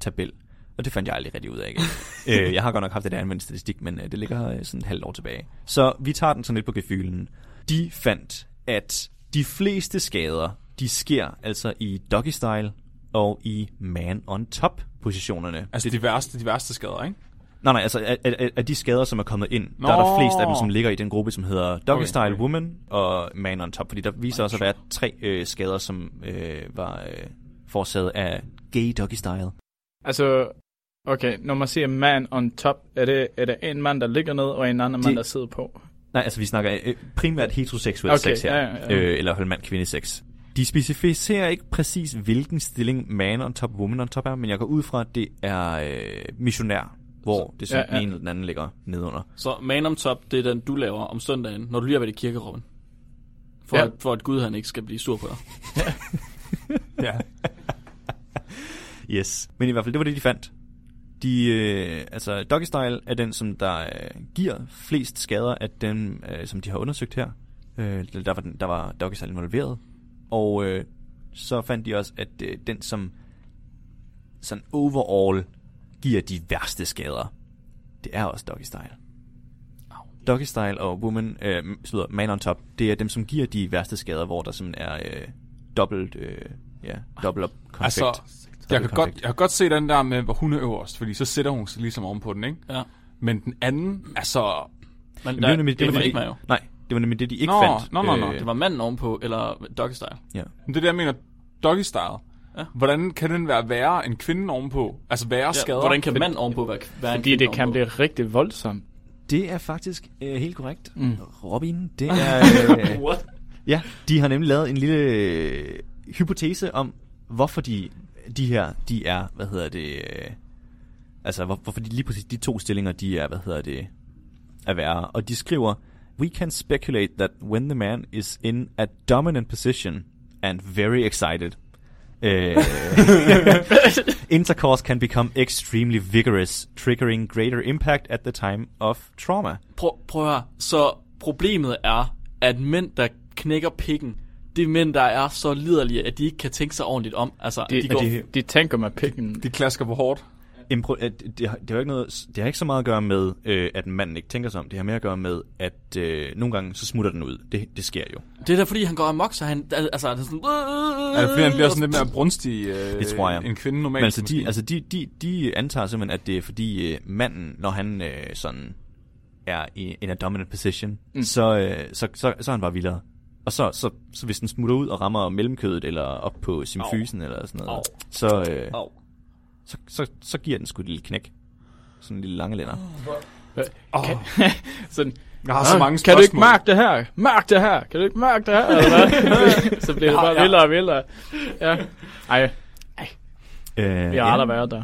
tabel. Og det fandt jeg aldrig rigtig ud af igen. øh, jeg har godt nok haft det der anvendt statistik, men øh, det ligger øh, sådan et halvt år tilbage. Så vi tager den sådan lidt på gefylen. De fandt, at de fleste skader, de sker altså i doggy style og i man on top positionerne. Altså de værste, de værste skader, ikke? Nej, nej, altså af, af, af de skader, som er kommet ind, Nå. der er der flest af dem, som ligger i den gruppe, som hedder Doggy Okay, Style okay. Woman og Man on Top, fordi der viser også at være tre øh, skader, som øh, var øh, forårsaget af gay doggy style. Altså, okay, når man siger man on top, er det, er det en mand, der ligger ned, og en anden De- mand, der sidder på? Nej, altså vi snakker øh, primært heteroseksuel Okay, sex her, ja, ja, ja. Øh, eller mand-kvinde sex. De specificerer ikke præcis, hvilken stilling man on top, woman on top er, men jeg går ud fra, at det er øh, missionær, hvor det så ja, ja, ene eller den anden ligger nedunder. Så man om top, det er den, du laver om søndagen, når du lige har været i kirkerummet. For, ja. at, for at Gud han ikke skal blive sur på dig. Ja. Yes. Men i hvert fald, det var det, de fandt. De, øh, altså, Doggy Style er den, som der øh, giver flest skader af dem, øh, som de har undersøgt her. Øh, der, var den, der var Doggy Style involveret. Og øh, så fandt de også, at øh, den, som sådan overall giver de værste skader, det er også Doggy Style. Doggy Style og Woman, øh, slutter, Man on Top, det er dem, som giver de værste skader, hvor der simpelthen er øh, dobbelt, øh, ja, dobbelt up konfekt. Altså, jeg kan, godt, jeg kan godt se den der med, hvor hun er øverst, fordi så sætter hun sig ligesom ovenpå den, ikke? Ja. Men den anden, altså... Men Men der, det, var nemlig, det, det, var ikke jo. Nej, det var nemlig det, de ikke Nå, fandt. nå, nå, nå. Det var manden ovenpå, eller doggy style. ja. Det er det, jeg mener, doggy style. Ja. Hvordan kan den være værre end kvinden ovenpå? Altså værre Ja, skader? hvordan kan mand ovenpå være, være en Fordi det kan ovenpå? blive rigtig voldsomt. Det er faktisk øh, helt korrekt. Mm. Robin, det er... Øh, What? ja, de har nemlig lavet en lille øh, hypotese om, hvorfor de, de her, de er, hvad hedder det... Øh, altså, hvor, hvorfor de, lige præcis de to stillinger, de er, hvad hedder det, er værre. Og de skriver, We can speculate that when the man is in a dominant position and very excited, eh, intercourse can become extremely vigorous, triggering greater impact at the time of trauma. Prøv, prøv at høre. Så problemet er, at mænd, der knækker pikken, det er mænd, der er så liderlige, at de ikke kan tænke sig ordentligt om. Altså, De, de går... de, de tænker med pikken. De klasker for hårdt. Impro- at det, har, det, har ikke noget, det har ikke så meget at gøre med, øh, at manden ikke tænker sig om. Det har mere at gøre med, at øh, nogle gange så smutter den ud. Det, det sker jo. Det er da fordi, han går amok, så han... Altså, han er sådan... Er det fordi, han bliver sådan lidt mere brunstig øh, Det tror jeg. en kvinde normalt? Men altså, de, altså de, de, de antager simpelthen, at det er fordi øh, manden, når han øh, sådan er i a dominant position, mm. så, øh, så, så, så er han bare vildere. Og så, så, så hvis den smutter ud og rammer mellemkødet eller op på symfysen eller sådan noget, Au. så, øh, Au. så, så, så giver den sgu et lille knæk. Sådan en lille lange lænder. Åh, Sådan, jeg har så mange kan du ikke spørgsmål. mærke det her? Mærk det her! Kan du ikke mærke det her? Eller så bliver det bare Ja. vildere og vildere. Ja. Ej, Øh, vi har aldrig været der.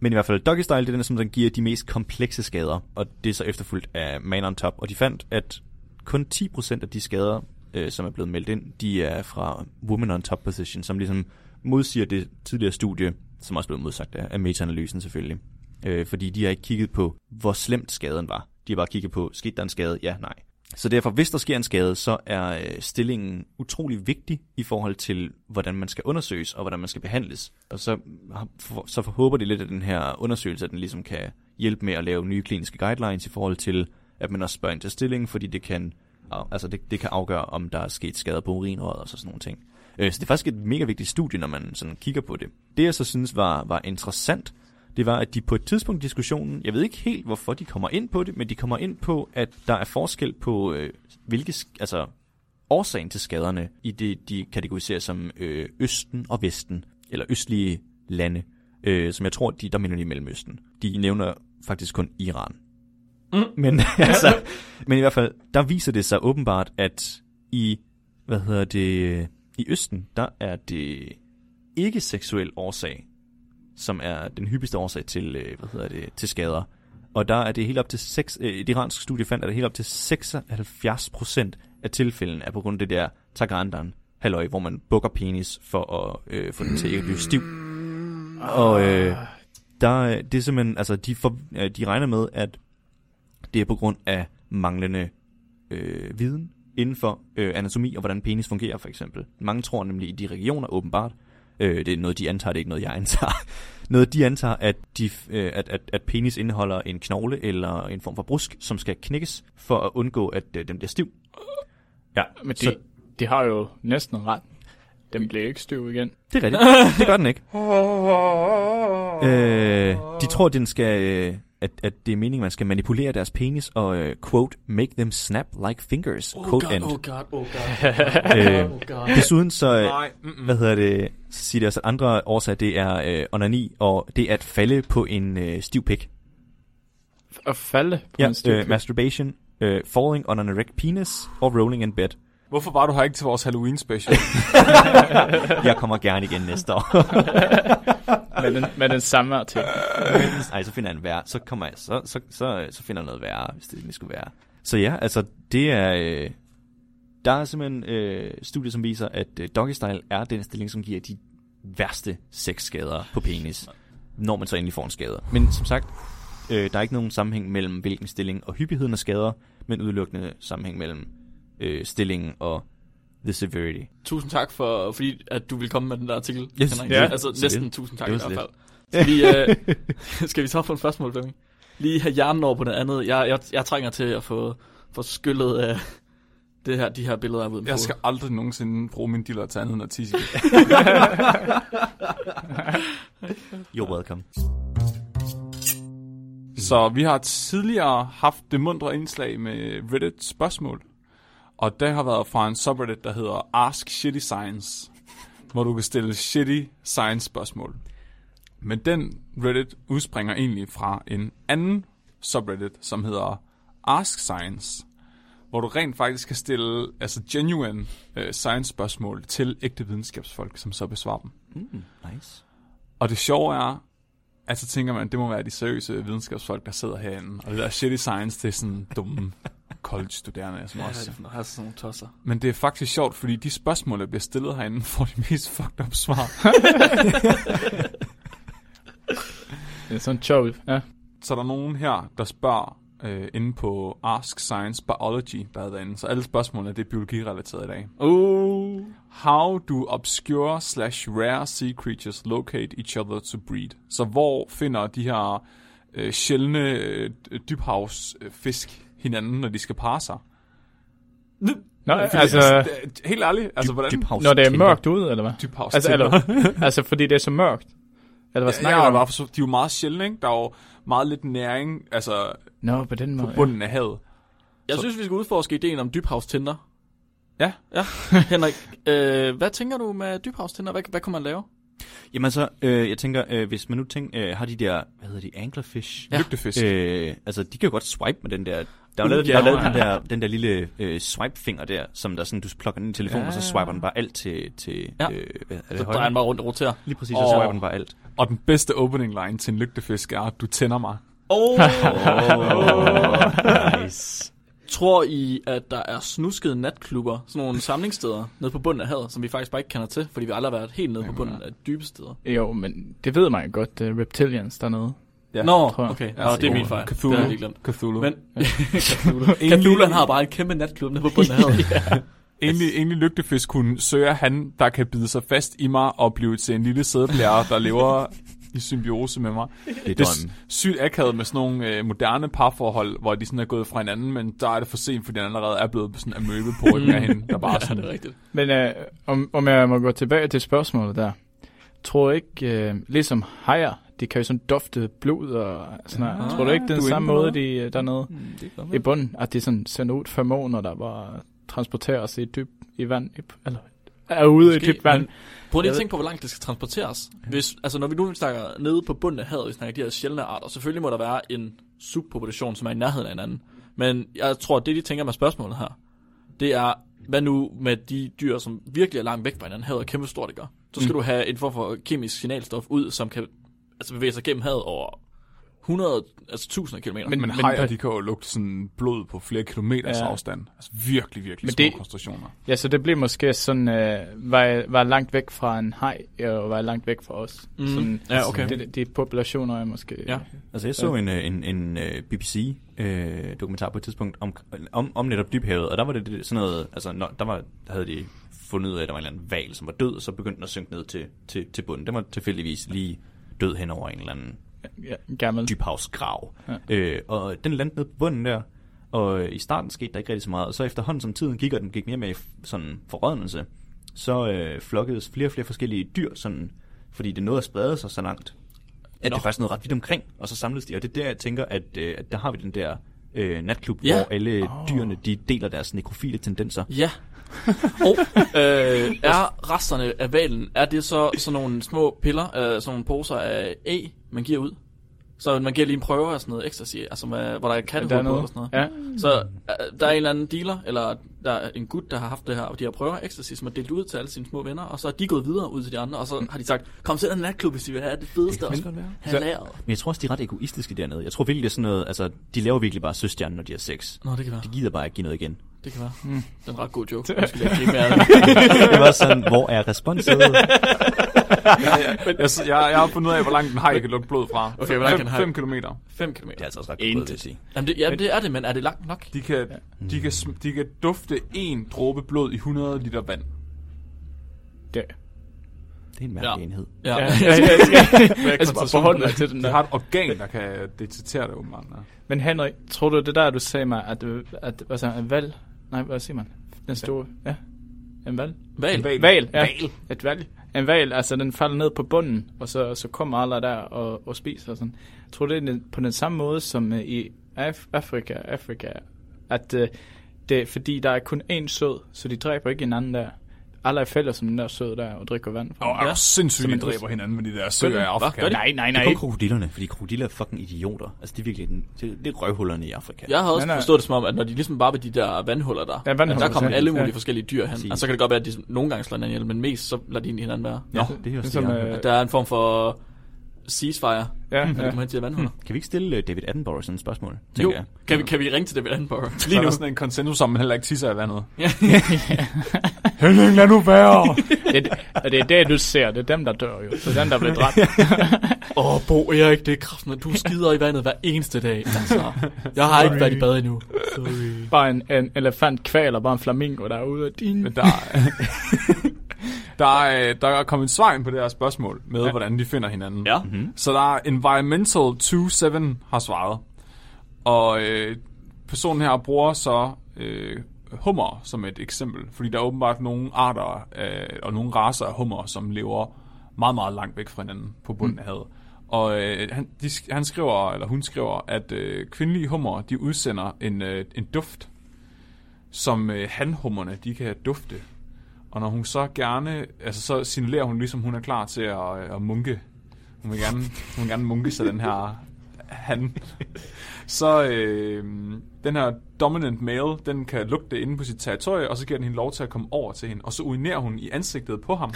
Men i hvert fald, Doggy Style, det er den, som den giver de mest komplekse skader, og det er så efterfulgt af Man on Top. Og de fandt, at kun 10% af de skader, øh, som er blevet meldt ind, de er fra Women on Top Position, som ligesom modsiger det tidligere studie, som også blev modsagt af, af metaanalysen selvfølgelig. Øh, fordi de har ikke kigget på, hvor slemt skaden var. De har bare kigget på, skete der en skade? Ja, nej. Så derfor, hvis der sker en skade, så er øh, stillingen utrolig vigtig i forhold til, hvordan man skal undersøges og hvordan man skal behandles. Og så, for, så håber det lidt, at den her undersøgelse, at den ligesom kan hjælpe med at lave nye kliniske guidelines i forhold til, at man også spørger ind til stillingen, fordi det kan, altså det, det kan afgøre, om der er sket skader på urinrøret og så sådan nogle ting. Øh, så det er faktisk et mega vigtigt studie, når man sådan kigger på det. Det jeg så synes var, var interessant, det var, at de på et tidspunkt i diskussionen, jeg ved ikke helt, hvorfor de kommer ind på det, men de kommer ind på, at der er forskel på, øh, hvilke, altså årsagen til skaderne i det, de kategoriserer som øh, Østen og Vesten, eller østlige lande, øh, som jeg tror, de, der mener de Mellemøsten. De nævner faktisk kun Iran. Mm. Men, altså, men i hvert fald, der viser det sig åbenbart, at i, hvad hedder det, i Østen, der er det ikke seksuel årsag, som er den hyppigste årsag til, øh, hvad hedder det, til skader. Og der er det helt op til 6, øh, et iransk studie fandt, at det helt op til 76 procent af tilfældene er på grund af det der tagandan, halløj, hvor man bukker penis for at øh, få den til ikke at blive stiv. Og øh, der, er- det er simpelthen, altså de, for, øh, de regner med, at det er på grund af manglende øh, viden inden for øh, anatomi og hvordan penis fungerer for eksempel. Mange tror nemlig i de regioner åbenbart, Øh, det er noget, de antager, det er ikke noget, jeg antager. Noget, de antager, at, de, øh, at, at, at penis indeholder en knogle eller en form for brusk, som skal knækkes for at undgå, at øh, den bliver stiv. Ja, Men de, så de har jo næsten ret. Den bliver ikke stiv igen. det er rigtigt. Det gør den ikke. Øh, de tror, den skal, øh, at, at det er meningen, man skal manipulere deres penis og, øh, quote, make them snap like fingers, Oh quote god, end. oh god, oh god. Øh, oh god. Desuden så, øh, Nej, mm-mm. hvad hedder det, så siger det også, at andre årsager, det er øh, onani, og det er at falde på en øh, stiv pik. At falde på Ja, en stiv øh, pik. masturbation, øh, falling on an erect penis, og rolling in bed. Hvorfor var du her ikke til vores Halloween special? Jeg kommer gerne igen næste år. med, den, med den samme artikel. Ej, så finder jeg en værre. Så kommer jeg, så, så, så, så finder jeg noget værre, hvis det skulle være. Så ja, altså, det er... Øh, der er simpelthen øh, studier, som viser, at øh, doggy style er den stilling, som giver de værste sexskader på penis, når man så endelig får en skade. Men som sagt, øh, der er ikke nogen sammenhæng mellem hvilken stilling og hyppigheden af skader, men udelukkende sammenhæng mellem øh, stillingen og the severity. Tusind tak for, fordi at du vil komme med den der artikel. Yes. Henrik. Ja. Altså Så næsten lidt. tusind tak Det i hvert fald. Skal vi, øh, skal vi så på et spørgsmål, Flemming? Lige have hjernen over på noget andet. Jeg, jeg, jeg trænger til at få, få skyllet af det her, de her billeder af Jeg skal aldrig nogensinde bruge min diller til andet end at tisse. You're welcome. Så vi har tidligere haft det mundre indslag med Reddit spørgsmål. Og det har været fra en subreddit, der hedder Ask Shitty Science, hvor du kan stille shitty science spørgsmål. Men den Reddit udspringer egentlig fra en anden subreddit, som hedder Ask Science, hvor du rent faktisk kan stille altså genuine uh, science spørgsmål til ægte videnskabsfolk, som så besvarer dem. Mm, nice. Og det sjove er, at så tænker man, det må være de seriøse videnskabsfolk, der sidder herinde. Og det der shitty science, det er sådan dumme college-studerende, som Ja, også. det er sådan nogle tosser. Men det er faktisk sjovt, fordi de spørgsmål, der bliver stillet herinde, får de mest fucked up svar. Det er sådan sjovt, ja. Så der er nogen her, der spørger øh, inde på Ask Science Biology, der er derinde. Så alle spørgsmålene, det er biologirelateret i dag. Uh. How do obscure slash rare sea creatures locate each other to breed? Så hvor finder de her øh, sjældne øh, dybhavsfisk hinanden, når de skal parre sig? Nå, Fordi, altså, det- helt ærligt, altså hvordan? Dybhavs når det er mørkt ude, eller hvad? Dybhavs Altså, eller, altså, fordi det er så mørkt. Eller hvad snakker ja, du ja, om? bare for, de er jo meget sjældne, ikke? Der er jo meget lidt næring, altså Nå, på den på måde. bunden af havet. Jeg Så- synes, vi skal udforske ideen om dybhavstinder. Ja. Ja, Henrik, øh, hvad tænker du med dybhavstinder? Hvad, hvad kunne man lave? Jamen så, øh, jeg tænker, øh, hvis man nu tænker, øh, har de der, hvad hedder de, anglerfish? Ja. Lygtefisk. Øh, altså, de kan jo godt swipe med den der... Der er jo Uh, lavet, der ja. er lavet den, der, den der lille øh, swipe-finger der, som der sådan, du plukker den i telefonen, Ja. og så swiper den bare alt til, til Ja. øh, hvad er det, Så drejer han bare rundt og roterer. Lige præcis, Åh. så swiper den bare alt. Og den bedste opening line til en lygtefisk er, du tænder mig. Oh. Oh, nice. Tror I, at der er snuskede natklubber, sådan nogle samlingssteder, nede på bunden af havet, som vi faktisk bare ikke kender til, fordi vi aldrig har været helt nede på bunden af dybe steder? Jo, men det ved man jo godt, uh, reptilians dernede. Ja, Nå, tror jeg. okay. Ja, Ja, det er min fejl. Cthulhu. Det har jeg lige glemt. Cthulhu. Men Cthulhu. Cthulhu han har bare en kæmpe natklub nede på bunden af havet. Egentlig, egentlig lygtefisk kunne søger han, der kan bide sig fast i mig og blive til en lille sædeblære, der lever i symbiose med mig. Det er Det er sygt akavet med sådan nogle øh, moderne parforhold, hvor de sådan er gået fra hinanden, men der er det for sent, fordi den allerede er blevet sådan en amøbe på ryggen af hende, der bare er Ja, sådan, det er rigtigt. Men uh, om, om jeg må gå tilbage til spørgsmålet der. Tror ikke, uh, ligesom hajer, de kan jo sådan dufte blod og sådan noget. Ah, tror du ikke, det er du den samme måde, de dernede Mm, det i bunden, at de sådan sender ud feromoner, der bare transporteres i dyb i vand, i, eller er ude Måske, i dybt vand. men Prøv lige at tænke på, hvor langt det skal transporteres. Hvis, altså, når vi nu snakker nede på bunden af havet, vi snakker de her sjældne arter, selvfølgelig må der være en subpopulation, som er i nærheden af hinanden. Men jeg tror, at det, de tænker med spørgsmålet her, det er, hvad nu med de dyr, som virkelig er langt væk fra hinanden? Havet er kæmpe stort, ikke? Så skal Mm. du have en form for kemisk signalstof ud, som kan altså bevæge sig gennem havet over 100, altså 1000 km. men, Men- hajer, de kan jo lugte sådan blod på flere kilometers Ja. afstand. Altså virkelig, virkelig Men små det- koncentrationer. Ja, så det bliver måske sådan, øh, var, var langt væk fra en haj, og var langt væk fra os. Mm. Sådan, Ja, okay. De, de populationer er måske... Ja. Altså, jeg så en, øh, en, en øh, BBC-dokumentar på et tidspunkt om, om, om netop dybhavet, og der var det, det sådan noget, altså, når, der, var, der havde de fundet ud af, at der var en eller anden val, som var død, og så begyndte den at synke ned til, til, til bunden. Den var tilfældigvis lige død hen over en eller anden Ja, gammel. dybhavsgrav. Ja. Øh, og den landede ned på bunden der, og i starten skete der ikke rigtig så meget. Og så efterhånden som tiden gik, og den gik mere med sådan forrådnelse, så øh, flokkedes flere og flere forskellige dyr, sådan, fordi det nåede at sprede sig så langt, at Nå. det faktisk nåede ret vidt omkring, og så samledes de. Og det er der, jeg tænker, at, øh, at der har vi den der øh, natklub, Ja. hvor alle oh. dyrene de deler deres nekrofile tendenser. Ja. Og øh, er resterne af valen, er det så sådan nogle små piller, øh, sådan nogle poser af æg, man giver ud? Så man giver lige en prøve af sådan noget ecstasy, altså med, hvor der er kattehul på og sådan noget. Ja. Så øh, der er en eller anden dealer, eller der er en gut, der har haft det her, og de har prøver af ecstasy, som er delt ud til alle sine små venner, og så er de gået videre ud til de andre, og så har de sagt, kom til den natklub, hvis I vil have det fedeste, og kan godt være. have læret. Men jeg tror også, de er ret egoistiske dernede. Jeg tror virkelig, det er sådan noget, altså, de laver virkelig bare søstjernen, når de har sex. Nå, det kan være. De gider bare ikke give noget igen. Det kan være. Mm. Det er en ret god joke. Jeg ikke mere af det. var sådan, hvor er responset? jeg, jeg, jeg har fundet ud af, hvor langt en haj kan lukke blod fra. Okay, hvor langt kan en haj? 5 kilometer. 5 km. Det er altså også ret godt, vil jeg sige. Jamen det, jamen det er det, men er det langt nok? De kan, de, kan, de kan dufte en dråbe blod i 100 liter vand. Det. Det er en mærkelig Ja. enhed. Ja. Ja, ja, ja, ja. Jeg skal bare forholde til den De der. har et organ, der kan detektere det, åbenbart. Ja. Men Henrik, tror du det der, du sagde mig, at, at hvad sagde, en valg? Nej, hvad siger man? Den store, ja. En valg? Val. Val. Val, ja. Val. Et valg. En val, altså den falder ned på bunden, og så, så kommer alle der og, og spiser sådan. Jeg tror, det er på den samme måde som øh, i Af- Afrika, Afrika, at øh, det er fordi, der er kun én sød, så de dræber ikke hinanden der. Alle er fælles som den der sød der og drikker vand. fra Og den. er Ja. sindssygt, de dræber hinanden med de der søer i? Afrika. Gør de? Nej, nej, Det nej. er kun krokodillerne, fordi krokodiller er fucking idioter. Altså, det er virkelig den, det, det er røvhullerne i Afrika. Jeg havde også Nej, nej. forstået det som om, at når de ligesom bare ved de der vandhuller der, Ja, vandhuller, der kommer ja. alle mulige Ja. forskellige dyr hen. Og så kan det godt være, at de nogle gange slår hinanden ihjel, men mest så lader de hinanden være. Nå, det er jo Ligesom, det, har øh. Der er en form for ceasefire, Ja, når de ja. kommer hen til vandhuller. Kan vi ikke stille øh, David Attenborough sådan et spørgsmål? Jo, tænker jeg? kan vi, kan vi ringe til David Attenborough? Lige nu er der sådan en konsensus om, at man heller ikke tisser i vandet. Ja. Henning, lad nu være! Det, og det er det, du ser. Det er dem, der dør jo. Det er dem, der bliver dræbt. Åh, oh, Bo Erik, det er kraften, du skider i vandet hver eneste dag. Altså, jeg har ikke været i bad endnu. Sorry. Bare en, en elefant kvaler, bare en flamingo derude. Din... Men der, der, er, der er kommet et svar ind på det her spørgsmål med, ja. hvordan de finder hinanden. Ja. Mm-hmm. Så der er Environmental 27 har svaret. Og øh, personen her bruger så øh, hummer som et eksempel. Fordi der er åbenbart nogle arter øh, og nogle raser af hummer, som lever meget, meget langt væk fra hinanden på bunden af havet. Og øh, han, de, han skriver, eller hun skriver, at øh, kvindelige hummer, de udsender en, øh, en duft, som øh, hanhummerne, de kan dufte. Og når hun så gerne, altså så signalerer hun ligesom, hun er klar til at, øh, at munke. Hun vil gerne, hun vil gerne munke sig den her han. Så øh, den her dominant male, den kan lugte inde på sit territorie, og så giver den hende lov til at komme over til hende. Og så urinerer hun i ansigtet på ham.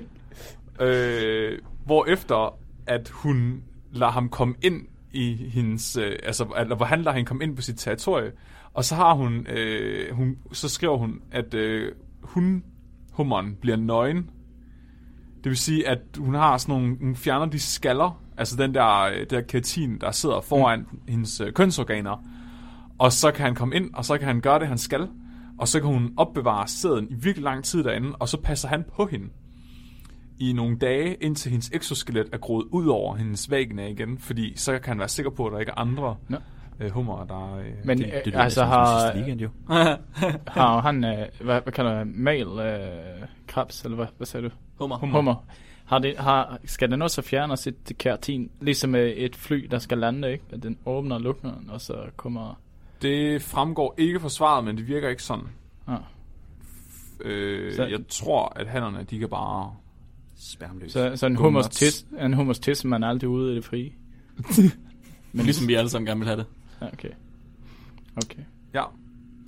øh, hvor efter at hun lader ham komme ind i hendes, øh, altså, eller hvor han lader hende komme ind på sit territorie, og så har hun, øh, hun så skriver hun, at øh, hun, hummeren, bliver nøgen. Det vil sige, at hun har sådan nogle, hun fjerner de skaller, altså den der, øh, der keratin, der sidder foran mm. hendes øh, kønsorganer, og så kan han komme ind, og så kan han gøre det, han skal, og så kan hun opbevare sæden i virkelig lang tid derinde, og så passer han på hende i nogle dage, indtil hendes exoskelet er groet ud over hendes vagina igen, fordi så kan han være sikker på, at der ikke er andre Nå. Øh, hummer, der... Øh, Men Det, øh, det, det altså har, weekend, jo. har han, øh, hvad, hvad kalder det, mal øh, krabs, eller hvad, hvad sagde du? Hummer. Hummer. Hummer. Har det, har, skal den også fjerne sit keratin, ligesom med et fly, der skal lande, ikke? At den åbner og lukker, og så kommer... Det fremgår ikke fra svaret, men det virker ikke sådan. Ah. Øh, Så- jeg tror, at hannerne, de kan bare... Spermløs. Så, så en hummers tis, en hummers tis, man er altid ude i det frie. Men ligesom vi alle sammen gerne vil have det. Ja, okay. Okay. Ja.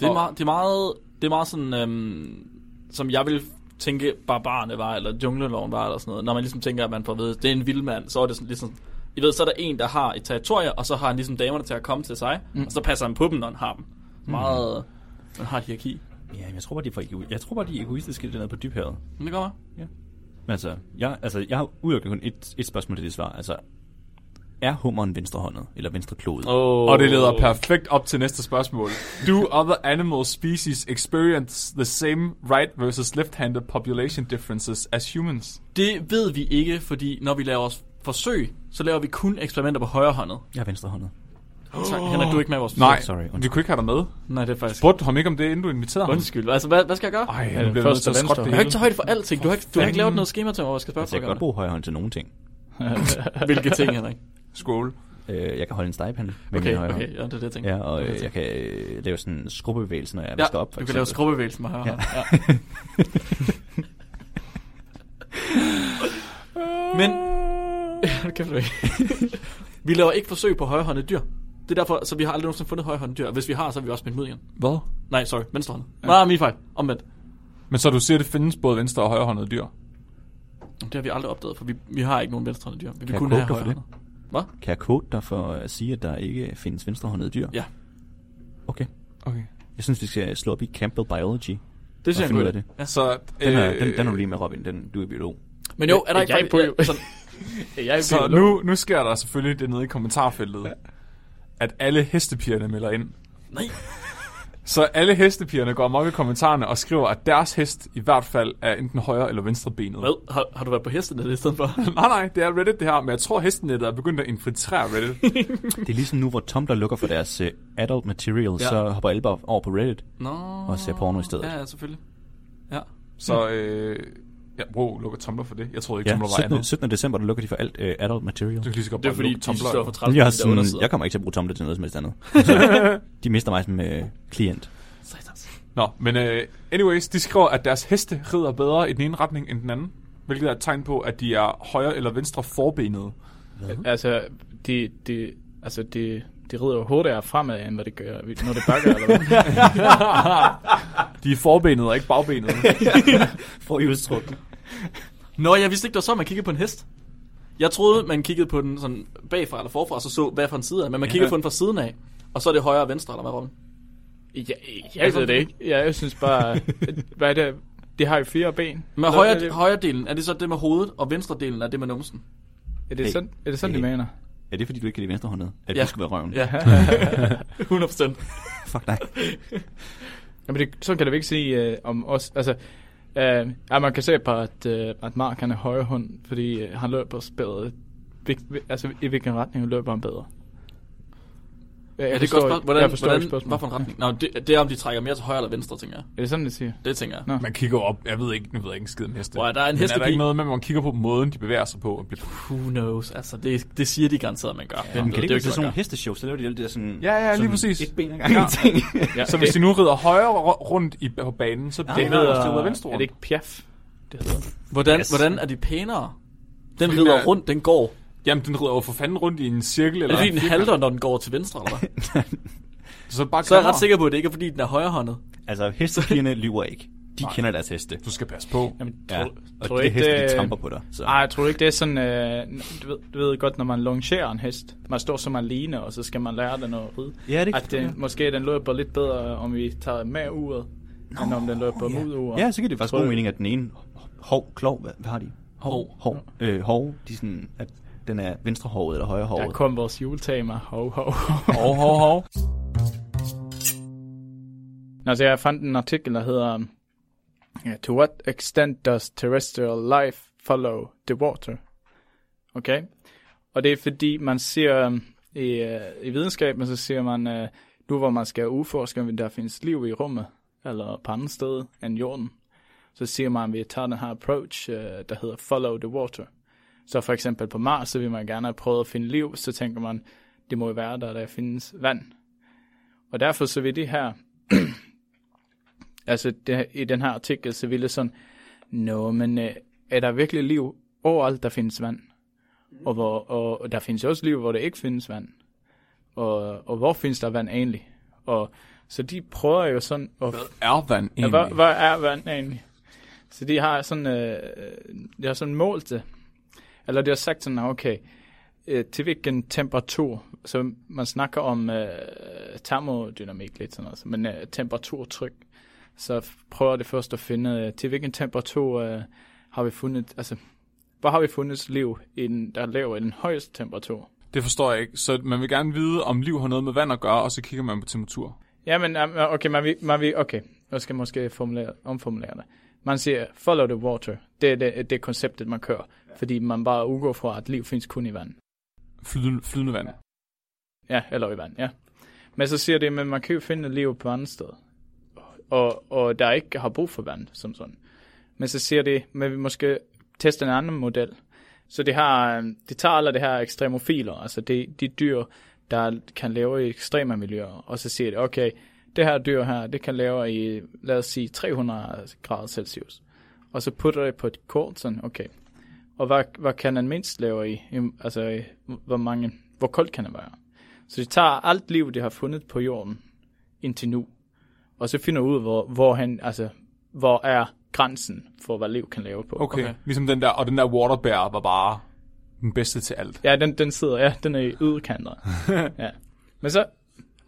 Det er, Og- meget, det er meget, det er meget sådan, øhm, som jeg vil tænke, barbarerne var, eller jungleloven var, eller sådan noget. Når man ligesom tænker, at man får at vide, det er en vild mand, så er det sådan ligesom, I ved, så er der en, der har et territorie, og så har han ligesom damerne til at komme til sig, mm. og så passer han på dem, når han har dem. Meget, man har et hierarki. Ja, jeg tror bare, de er, for jeg tror bare, de er egoistiske dernede på dybhavet. Men det går Men altså, jeg, altså, jeg har udelukkende kun et, et spørgsmål til det svar. Altså, er hummeren venstrehåndet, eller venstreklodet? Oh. Og det leder perfekt op til næste spørgsmål. Do other animal species experience the same right versus left-handed population differences as humans? Det ved vi ikke, fordi når vi laver os forsøg, så laver vi kun eksperimenter på højre håndet. Jeg er venstrehåndet. Tak, Henrik, du er ikke med i vores forsøg. Nej, sorry, undskyld. vi kunne ikke have dig med. Nej, det er faktisk... Spurgte du ham ikke om det, inden du inviterede ham? Undskyld. Altså, hvad, hvad skal jeg gøre? Ej, Ja, nu bliver nødt først til at og skrotte det Jeg har ikke hele. taget højde for alting. Du har ikke, du har ikke lavet noget schema til mig, hvor jeg skal spørge Altså, jeg kan godt på bruge højre hånd til nogle ting. Hvilke ting, Henrik? Scroll. Øh, jeg kan holde en stegepande med Okay, min højre okay, hånd. ja, det er det, jeg tænker. Ja, og Det er øh, det, jeg kan øh, lave sådan en skrubbevægelse, når jeg Ja, vasker op. for du kan lave eksempel. skrubbevægelsen med højre Ja. hånd. Ja. Men, kæft, du ikke. vi laver ikke forsøg på højrehåndede dyr. Det er derfor, så vi har aldrig nogensinde fundet højrehåndede dyr. Og Hvis vi har, så har vi også smidt dem ud igen. Hvad? Nej, sorry, venstrehåndet. Ja. Nej, min fejl. Omvendt. Men så du siger, at det findes både venstre og højrehåndede dyr? Det har vi aldrig opdaget, for vi, vi har ikke nogen venstrehåndede dyr. Vi vil jeg kun quote have det? højrehåndede. Hvad? Kan jeg quote dig for at sige, at der ikke findes venstrehåndede dyr? Ja. Okay. Okay. Jeg synes, vi skal slå op i Campbell Biology. Det synes jeg er det. Ja. Så, Den, er, øh, den, den er du lige med, Robin. Den, du er biolog. Men jo, er der ikke Jeg er faktisk- på- sådan, Jeg Så nu, nu sker der selvfølgelig det nede i kommentarfeltet, at alle hestepigerne melder ind. Nej. Så alle hestepigerne går op i kommentarerne og skriver, at deres hest i hvert fald er enten højre eller venstre benet. Hvad? Har, har du været på hestenettet i stedet for? nej, nej, det er Reddit det her, men jeg tror hestenettet er begyndt at infiltrere Reddit. Det er ligesom nu, hvor Tumblr lukker for deres uh, adult material, Ja. ja. så hopper alle bare over på Reddit. Nå. Og ser porno i stedet. Ja, ja, selvfølgelig. Ja. Så, øh, ja, wow, lukker Tumblr for det. Jeg troede ikke, Ja, Tumblr var 17. andet. 17. december, der lukker de for alt uh, adult material. Du kan lige så godt Det er fordi, de Tumblr. står for jo. 30 Jeg, der sådan, jeg kommer ikke til at bruge Tumblr til noget som helst andet. Så, de mister mig som uh, klient. Nå, men uh, anyways, de skriver, at deres heste rider bedre i den ene retning end den anden. Hvilket er et tegn på, at de er højre eller venstre forbenede. Altså, de, de, altså de, de rider jo hurtigere fremad, end hvad det gør, når det bakker, eller hvad? De er forbenede og ikke bagbenede. For i udstrukken. Nå, jeg vidste ikke, det var så, man kiggede på en hest. Jeg troede, man kiggede på den sådan bagfra eller forfra, så så hvad for en side af, men man kiggede på den fra siden af. Og så er det højre og venstre, eller hvad, Robin? Jeg, jeg ved det ikke. Jeg, jeg synes bare, hvad er det? De har jo fire ben. Men højre, er det, højre delen, er det så det med hovedet, og venstre delen er det med numsen? er det sådan, er det sådan de Hey. mener? Er det fordi, du ikke kan lide venstrehåndet? At Ja. du skal være røven? Ja. 100 procent. Fuck dig. Jamen, det, sådan kan det ikke sige uh, om os. Altså, uh, ja, man kan se på, at, uh, at Mark han er højre hånd, fordi uh, han løber spillet. Altså, i hvilken retning løber han bedre? Jeg, Ja, det er forstår godt ikke- spørgsmål. Hvordan, jeg forstår hvordan, ikke spørgsmålet. hvad for en retning? Nå, det, det er om de trækker mere til højre eller venstre, tænker jeg. Er det sådan, det siger? Det tænker jeg. Nå. Man kigger op, jeg ved ikke, nu ved jeg ikke en skid om heste. Hvor er der en Men er der ikke noget med, at man kigger på måden, de bevæger sig på? Og bliver... Who knows? Altså, det, det siger de garanteret, at man gør. Men kan det ikke jo være sådan nogle hesteshows, så laver de alt det der sådan... Ja, ja, lige sådan præcis. Et ben ad gangen Ja. ting. Ja, Så hvis de nu rider højre ru- rundt i, på banen, så Ja. bliver det det hedder, hedder venstre er det ikke Piaf? Det hedder. Hvordan, Yes. hvordan er de pænere? Den rider er- rundt, den går. Jamen, den rider jo for fanden rundt i en cirkel. Er Eller det fordi, den halter, når den går til venstre, eller hvad? Så, bare Så er jeg ret sikker på, at det ikke er, fordi den er højrehåndet. Altså, hestepigerne lyver ikke. De kender deres heste. Du skal passe på. Jamen, Ja, tror, og tror de ikke, heste, de det- tramper på dig. Så. Ej, jeg tror ikke, det er sådan, øh, du, ved, du ved godt, når man longerer en hest. Man står som alene, og så skal man lære den at ride. Ja, det At den, måske den løber lidt bedre, om vi tager med uret, end om den løber ja. mod uret. Ja, så giver det faktisk god mening, at den ene hov, klov, hvad, hvad har de? Hov. Hov. Øh, hov, de er sådan, at den er venstrehåret eller højre Der kom vores juletema. Hov, hov. Hov, hov, hov. Nå, så jeg fandt en artikel, der hedder yeah, To what extent does terrestrial life follow the water? Okay? Og det er fordi, man siger um, i, uh, i videnskaben, så siger man, uh, nu hvor man skal udforske, om der findes liv i rummet, eller på andre steder end jorden, så siger man, at vi tager den her approach, uh, der hedder follow the water. Så for eksempel på Mars, så vil man gerne have prøvet at finde liv, så tænker man, det må jo være der, der findes vand. Og derfor så vil det her altså det, i den her artikel, så ville det sådan, nå, men øh, er der virkelig liv overalt, der findes vand? Og, hvor, og, og der findes også liv, hvor der ikke findes vand. Og, og hvor findes der vand egentlig? Og så de prøver jo sådan at... Hvad er vand Ja, egentlig? hvad, hvad er vand egentlig? Så de har sådan, øh, de har sådan målt det. Eller de har sagt sådan, okay, øh, til hvilken temperatur, så man snakker om øh, termodynamik lidt sådan noget, men øh, temperaturtryk, så prøver det først at finde, øh, til hvilken temperatur øh, har vi fundet, altså, hvor har vi fundet liv, i den, der laver den højeste temperatur? Det forstår jeg ikke. Så man vil gerne vide, om liv har noget med vand at gøre, og så kigger man på temperatur. Ja, men um, okay, man vil, man vil, okay, jeg skal måske formulere, omformulere det. Man siger, follow the water. Det er det, det konceptet, man kører. Fordi man bare udgår fra, at liv findes kun i vand. Flydende, flydende vand. Ja, eller i vand, ja. Men så siger det, at man kan jo finde liv på andre steder. Og, og der ikke har brug for vand, som sådan. Men så siger det, at vi måske teste en anden model. Så det, har, det tager alle det her ekstremofiler, altså de, de dyr, der kan leve i ekstreme miljøer, og så siger det, okay, det her dyr her, det kan leve i, lad os sige, 300 grader Celsius. Og så putter det på et kort, sådan, okay, og hvad, hvad kan den mindst leve i? I- Altså, i- hvor mange, hvor koldt kan det være? Så de tager alt liv, de har fundet på jorden indtil nu, og så finder ud, hvor, hvor, han, altså, hvor er grænsen for, hvad liv kan leve på. Okay. Okay. okay. Ligesom den der, og den der waterbear var bare den bedste til alt. Ja, den, den sidder, ja, den er i yderkanter. ja. Men så,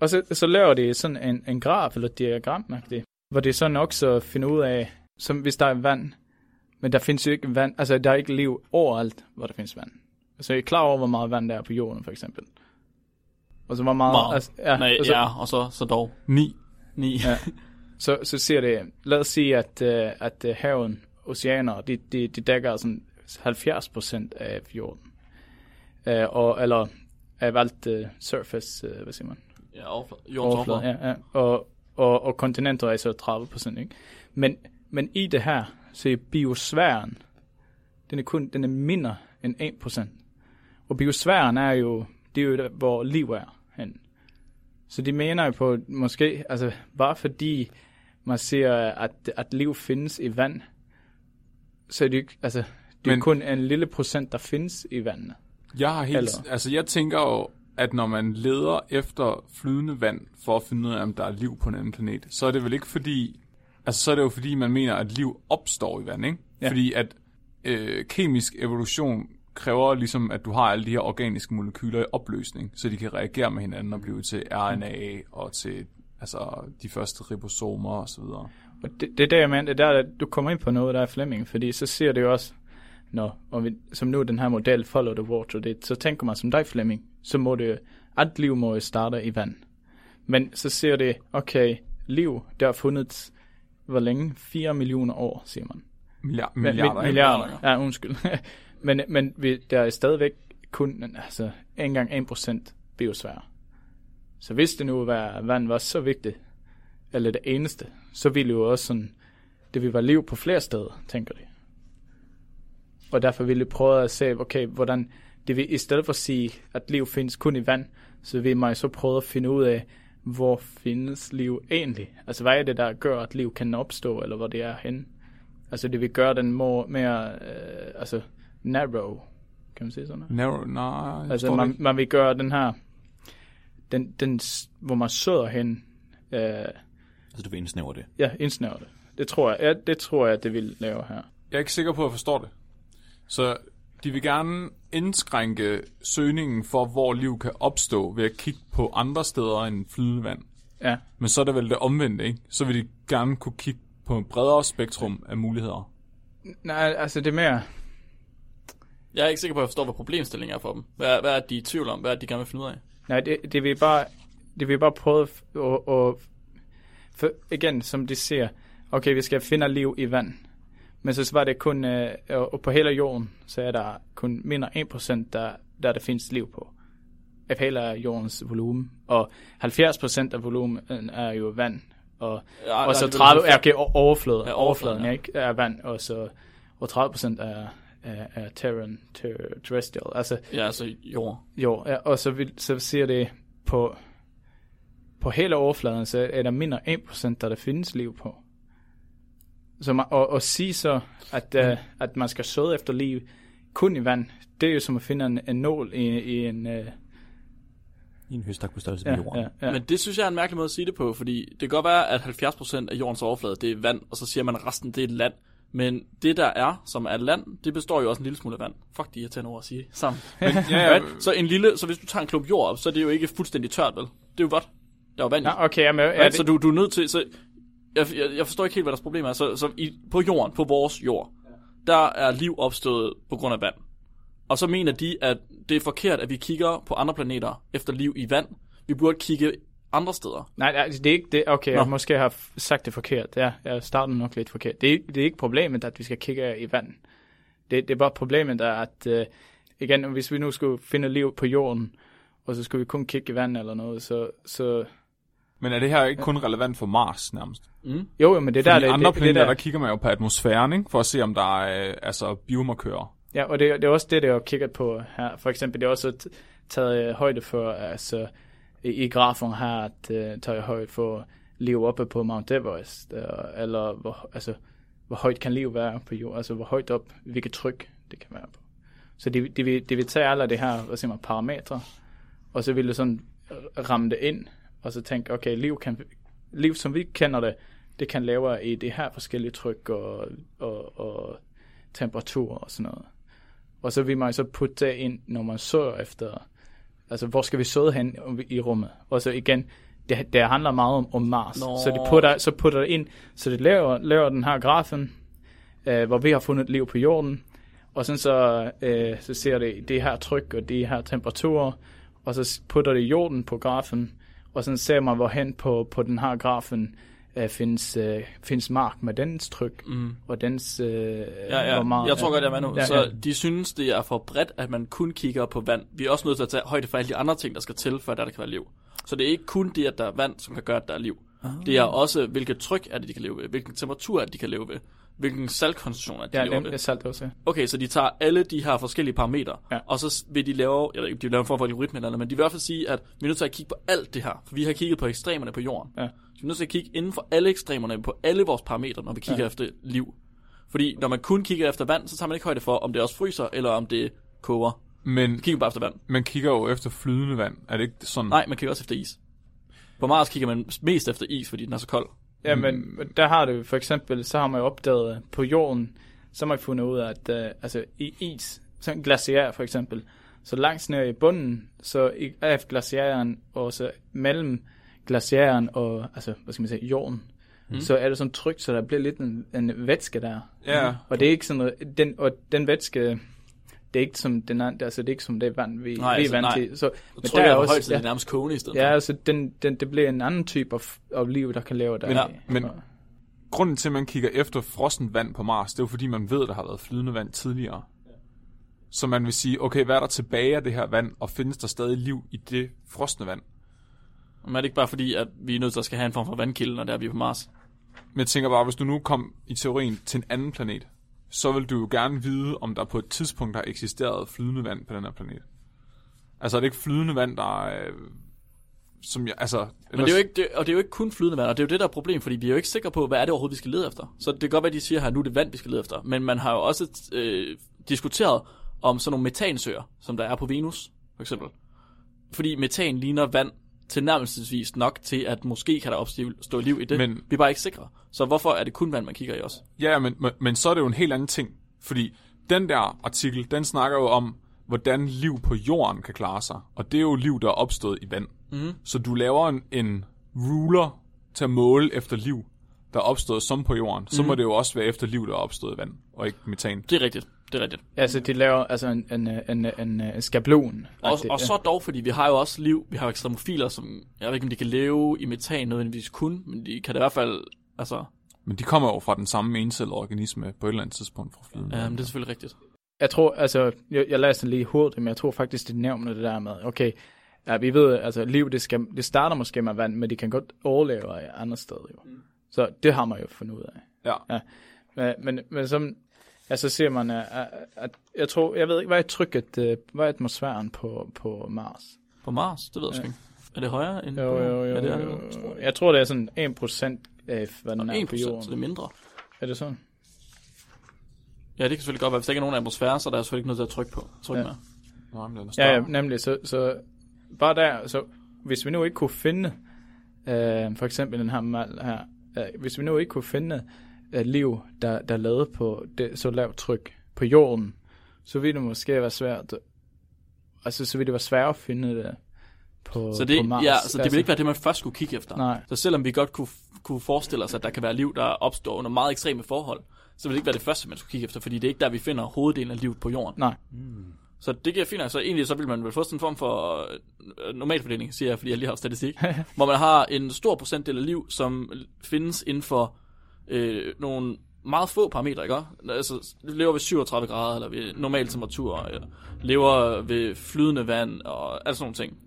og så, så laver de sådan en, en graf, eller diagram, hvor de sådan også finder ud af, som hvis der er vand, men der findes jo ikke vand, altså der er ikke liv overalt, hvor der findes vand. Så jeg er klar over, hvor meget vand der er på jorden, for eksempel. Og så hvor meget... Meget. Altså, ja, Nej, og så, ja, og så, så dog. 9. 9. Ja. så, så siger det, lad os sige, at, uh, at uh, haven, oceaner, de, de, de dækker sådan 70% af jorden. Uh, og, eller af alt uh, surface, uh, hvad siger man? Ja, overflade. Jordens overflade. ja, ja. Og, og, og kontinenter er så 30%, ikke? Men, men i det her, så er biosfæren, den er kun, den er mindre end 1%. Og biosfæren er jo, det er jo der, hvor liv er hen. Så de mener jo på, måske, altså bare fordi man ser, at, at liv findes i vand, så er det jo ikke, altså, det er Men- jo kun en lille procent, der findes i vandet. Jeg har helt, Eller- altså jeg tænker jo, at når man leder efter flydende vand for at finde ud af, om der er liv på en anden planet, så er det vel ikke fordi, altså så er det jo fordi, man mener, at liv opstår i vand, ikke? Ja. Fordi at øh, kemisk evolution kræver ligesom, at du har alle de her organiske molekyler i opløsning, så de kan reagere med hinanden og blive til RNA og til altså, de første ribosomer og så videre. Og det, det er der, jeg mener, det er der, at du kommer ind på noget, der er Flemming, fordi så ser det jo også, når, og vi, som nu den her model, follow the water, det, så tænker man som dig, Flemming, så må det, alt liv må starte i vand. Men så ser det, okay, liv, der er fundet, hvor længe? 4 millioner år, siger man. Milliard, milliarder, milliarder. Ja, undskyld. men men der er stadigvæk kun, altså, engang 1% biosfære. Så hvis det nu var, vand var så vigtigt, eller det eneste, så ville jo også sådan, det ville være liv på flere steder, tænker de. Og derfor ville de prøve at se, okay, hvordan, det vil, i stedet for at sige, at liv findes kun i vand, så vil man så prøve at finde ud af, hvor findes liv egentlig? Altså, hvad er det, der gør, at liv kan opstå, eller hvor det er henne? Altså, det vil gøre den more, mere, øh, altså, narrow, kan man sige sådan noget? Narrow, nej, Altså, man, man vil gøre den her, den, den, hvor man søger hen, øh, Altså, du vil indsnævre det. ja, indsnævre det. Det tror jeg, ja, det tror jeg, det vil lave her. Jeg er ikke sikker på, at jeg forstår det. Så de vil gerne indskrænke søgningen for, hvor liv kan opstå ved at kigge på andre steder end flydende vand. Ja, Men så er det vel det omvendte, ikke? Så vil de gerne kunne kigge på et bredere spektrum af muligheder. nej, altså det er mere, Jeg er ikke sikker på, at jeg forstår, hvad problemstillingen er for dem. Hvad, hvad er de i tvivl om? Hvad er de gerne vil finde ud af? nej, det, det vil bare, det vil bare prøve at, at, at for, igen, som de siger, okay, vi skal finde liv i vand. Men så var det kun, øh, og på hele jorden, så er der kun mindre 1%, der, der der findes liv på. Af hele jordens volumen. Og 70% af volumen er jo vand. Og, Ja, og så det er 30 vel er okay, o- overfladen, Ja, overfladen, ja. ikke, er vand, og så og 30% er, er, er terren, ter, terrestrial. Altså, Ja, altså jord. jo, ja, og så, vil, så siger det på, på hele overfladen, så er der mindre 1%, der der findes liv på. Så man, og, og sige så, at, uh, at man skal søge efter liv kun i vand, det er jo som at finde en, en nål i, i en... Uh, I en høstak på størrelse ja, med jorden. ja, ja. Ja. Men det synes jeg er en mærkelig måde at sige det på, fordi det kan godt være, at 70% af jordens overflade, det er vand, og så siger man, at resten, det er land. Men det, der er, som er land, det består jo også en lille smule af vand. Fuck, de irriterende ord at sige sammen. Men, ja, Right? Så en lille, så hvis du tager en klump jord op, så er det jo ikke fuldstændig tørt, vel? Det er jo vådt. Der er jo vand i. Nå, okay, jeg er med. Ja, Ja, det, så du, du er nødt til, så jeg, jeg, jeg forstår ikke helt, hvad deres problem er. Så, så i, på jorden, på vores jord, der er liv opstået på grund af vand. Og så mener de, at det er forkert, at vi kigger på andre planeter efter liv i vand. Vi burde kigge andre steder. Nej, nej, altså, det er ikke det. Okay, Nå. jeg måske har sagt det forkert. Ja, jeg startede nok lidt forkert. Det er, ikke- det er ikke problemet, at vi skal kigge i vand. Det, det er bare problemet, der at øh, igen, hvis vi nu skulle finde liv på jorden, og så skulle vi kun kigge i vand eller noget, så, så Men er det her ikke kun relevant for Mars nærmest? Mm. jo, jo, men det er Fordi der, det, andre det, det, planeter, der, der kigger man jo på atmosfæren, ikke? For at se, om der er øh, altså biomarkører. Ja, og det, det er også det, der er kigget på her. For eksempel, det er også taget øh, højde for, altså i, i grafen her, at uh, tager højde for liv oppe på Mount Everest, uh, eller hvor, altså, hvor højt kan liv være på jorden, altså hvor højt op, hvilket tryk det kan være på. Så de, de, vil, de vil tage alle det her, hvad siger man, parametre, og så vil det sådan ramme det ind, og så tænke, okay, liv, kan, liv som vi kender det, det kan lave i det her forskellige tryk og, og, og temperatur og sådan noget. Og så vil man så putte det ind, når man søger efter, altså hvor skal vi søge hen i rummet? Og så igen, det, det handler meget om, om Mars. Nå. Så de putter, så putter det ind, så det laver, laver den her grafen, øh, hvor vi har fundet liv på jorden, og sådan så, øh, så ser det det her tryk og de her temperaturer, og så putter det jorden på grafen, og så ser man, hvorhen på, på den her grafen øh, findes, øh, findes mark med dens tryk, Mm. og dens... Øh, Ja, ja. hvor meget, jeg tror godt, jeg er med nu. Ja, så ja. de synes, det er for bredt, at man kun kigger på vand. Vi er også nødt til at tage højde for alle de andre ting, der skal til, for at der kan være liv. Så det er ikke kun det, at der er vand, som kan gøre, at der er liv. Ah. Det er også, hvilket tryk er det, de kan leve ved, hvilken temperatur er det, de kan leve ved, hvilken saltkoncentration er det, de Ja, lever nemlig ved. salt også. ja. Okay, så de tager alle de her forskellige parametre, Ja. og så vil de lave, jeg ved ikke, de vil lave en form for algoritme eller andet, men de vil i hvert fald sige, at vi er nødt til at kigge på alt det her, for vi har kigget på ekstremerne på jorden. Ja. Så vi er nødt til at kigge inden for alle ekstremerne på alle vores parametre, når vi kigger Ja. ja. efter liv. Fordi når man kun kigger efter vand, så tager man ikke højde for, om det også fryser, eller om det koger. Men Man kigger bare efter vand. man kigger jo efter flydende vand. Er det ikke sådan? Nej, man kigger også efter is. På Mars kigger man mest efter is, fordi den er så kold. Ja, men men der har det for eksempel, så har man jo opdaget på jorden, så har man fundet ud af, at uh, altså i is, sådan glaciær for eksempel, så langt ned i bunden, så af glaciæren, og så mellem glaciæren og, altså, hvad skal man sige, jorden, Mm. mm. så er det sådan trygt, så der bliver lidt en, en vætske der. Ja. Og det er ikke sådan noget, den, og den vætske, det er ikke som den anden, altså det er ikke som det vand, vi, Nej, vi er altså, vant til. Så, Så men der jeg er også- højt, så det ja. er nærmest kogende i stedet ja, for. altså den, den, det bliver en anden type af, af liv, der kan leve der. Men- Ja, men- Grunden til, at man kigger efter frossen vand på Mars, det er jo fordi, man ved, at der har været flydende vand tidligere. Så man vil sige, okay, hvad er der tilbage af det her vand, og findes der stadig liv i det frosne vand? Men er det ikke bare fordi, at vi er nødt til at skal have en form for vandkilde, når der er vi på Mars? Men jeg tænker bare, hvis du nu kom i teorien til en anden planet, så vil du jo gerne vide, om der på et tidspunkt har eksisteret flydende vand på den her planet. Altså er det ikke flydende vand, der er... øh, Som jeg, altså, Men det er jo ikke, det, og det er jo ikke kun flydende vand, og det er jo det, der er problem, fordi vi er jo ikke sikre på, hvad er det overhovedet, vi skal lede efter. Så det kan godt være, de siger her, nu er det vand, vi skal lede efter. Men man har jo også øh, diskuteret om sådan nogle metansøer, som der er på Venus, for eksempel. Fordi metan ligner vand tilnærmelsesvis nok til, at måske kan der opstå liv i det. Men- vi er bare ikke sikre. Så hvorfor er det kun vand, man kigger i også? Ja, men, men, men så er det jo en helt anden ting. Fordi den der artikel, den snakker jo om, hvordan liv på jorden kan klare sig. Og det er jo liv, der er opstået i vand. Mhm. Så du laver en, en ruler til at måle efter liv, der er opstået som på jorden. Så må det jo også være efter liv, der er opstået i vand, og ikke metan. Det er rigtigt. Det er rigtigt. Altså, de laver altså en, en, en, en, en skabelon. Og, og så dog, fordi vi har jo også liv, vi har jo ekstremofiler, som, jeg ved ikke, om de kan leve i metan nødvendigvis kun, men de kan da i hvert fald, altså, Men de kommer jo fra den samme encellede organisme på et eller andet tidspunkt fra flydende ja, men det er selvfølgelig rigtigt. Jeg tror, altså, jeg, jeg læste lige hurtigt, men jeg tror faktisk, det nævner det der med, okay, ja, vi ved, altså, liv, det, skal, det starter måske med vand, men det kan godt overleve i andre steder, jo. Mm. Så det har man jo fundet ud af. Ja. Men, men, men som, ja, så ser man, at, at, jeg tror, jeg ved ikke, hvad er trykket, øh, hvad er atmosfæren på, på Mars? På Mars, det ved jeg Ja. ikke. Er det højere end Jo, på jo, jo, er det jo. jo. Jeg tror, det er sådan 1% af, hvad den Nå, er 1 på jorden. så det er mindre. Er det sådan? Ja, det kan selvfølgelig godt være. Hvis der ikke er nogen atmosfære, så er der selvfølgelig ikke noget til at trykke på. Trykke Ja. ja. med. Nej, men er Ja, ja, nemlig. Så, så bare der, så hvis vi nu ikke kunne finde, øh, for eksempel den her mal her, øh, hvis vi nu ikke kunne finde liv, der, der er lavet på det, så lavt tryk på jorden, så ville det måske være svært, altså så ville det være svært at finde det på, Så det, på Mars. ja, så det vil ikke være det, man først skulle kigge efter. Nej. Så selvom vi godt kunne, kunne forestille os, at der kan være liv, der opstår under meget ekstreme forhold, så vil det ikke være det første, man skulle kigge efter, fordi det er ikke der, vi finder hoveddelen af livet på jorden. Nej. Så det giver fint. Så egentlig så vil man vel få sådan en form for øh, normalfordeling, siger jeg, fordi jeg lige har statistik, hvor man har en stor procentdel af liv, som findes inden for øh, nogle meget få parametre, ikke? Altså, lever ved 37 grader, eller ved normal temperatur, eller lever ved flydende vand, og alt sådan nogle ting.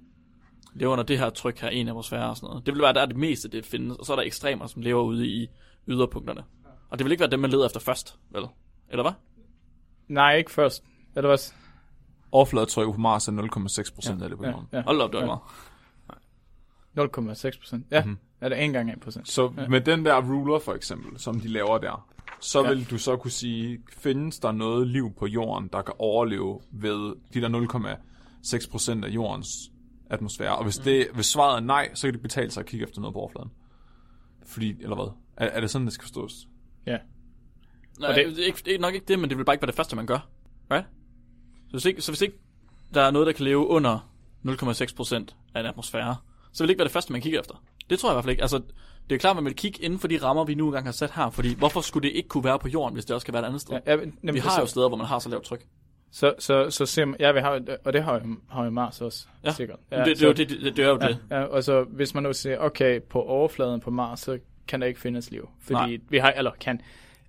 Lever under det her tryk her, en atmosfære og sådan noget. Det vil være, der er det meste, det findes, og så er der ekstremer, som lever ude i yderpunkterne. Og det vil ikke være dem, man leder efter først, vel? Eller hvad? Nej, ikke først. Eller hvad? Overfladetrykket på Mars er 0,6 procent af det på Ja, jorden. ja. Hold da op, det var Ja. meget. 0,6 procent. Ja, Mhm. mm-hmm. Er det en gang 1 procent. Så Ja. med den der ruler for eksempel, som de laver der, så Ja. vil du så kunne sige, findes der noget liv på jorden, der kan overleve ved de der 0,6 procent af jordens atmosfære? Og hvis, det, hvis svaret er nej, så kan det betale sig at kigge efter noget på overfladen. Fordi, eller hvad? Er, er det sådan, det skal forstås? Ja. Nej, Og det, det- det, er ikke, det er nok ikke det, men det vil bare ikke være det første, man gør. Right? Så hvis ikke, så hvis ikke der er noget, der kan leve under 0,6% af en atmosfære, så vil det ikke være det første, man kigger efter. Det tror jeg i hvert fald ikke. Altså, det er klart, man vil kigge inden for de rammer, vi nu engang har sat her, fordi hvorfor skulle det ikke kunne være på jorden, hvis det også kan være et andet sted? Ja, Ja, ja, nemlig, vi har så, jo steder, hvor man har så lavt tryk. Så, så, så ser man, ja, vi har, og det har jo, har jo Mars også, Ja. sikkert. Ja, det, det, så, jo det, det, det er jo det. Ja, ja, og så hvis man nu siger, okay, på overfladen på Mars, så kan der ikke findes liv. Fordi Nej. vi har, eller kan,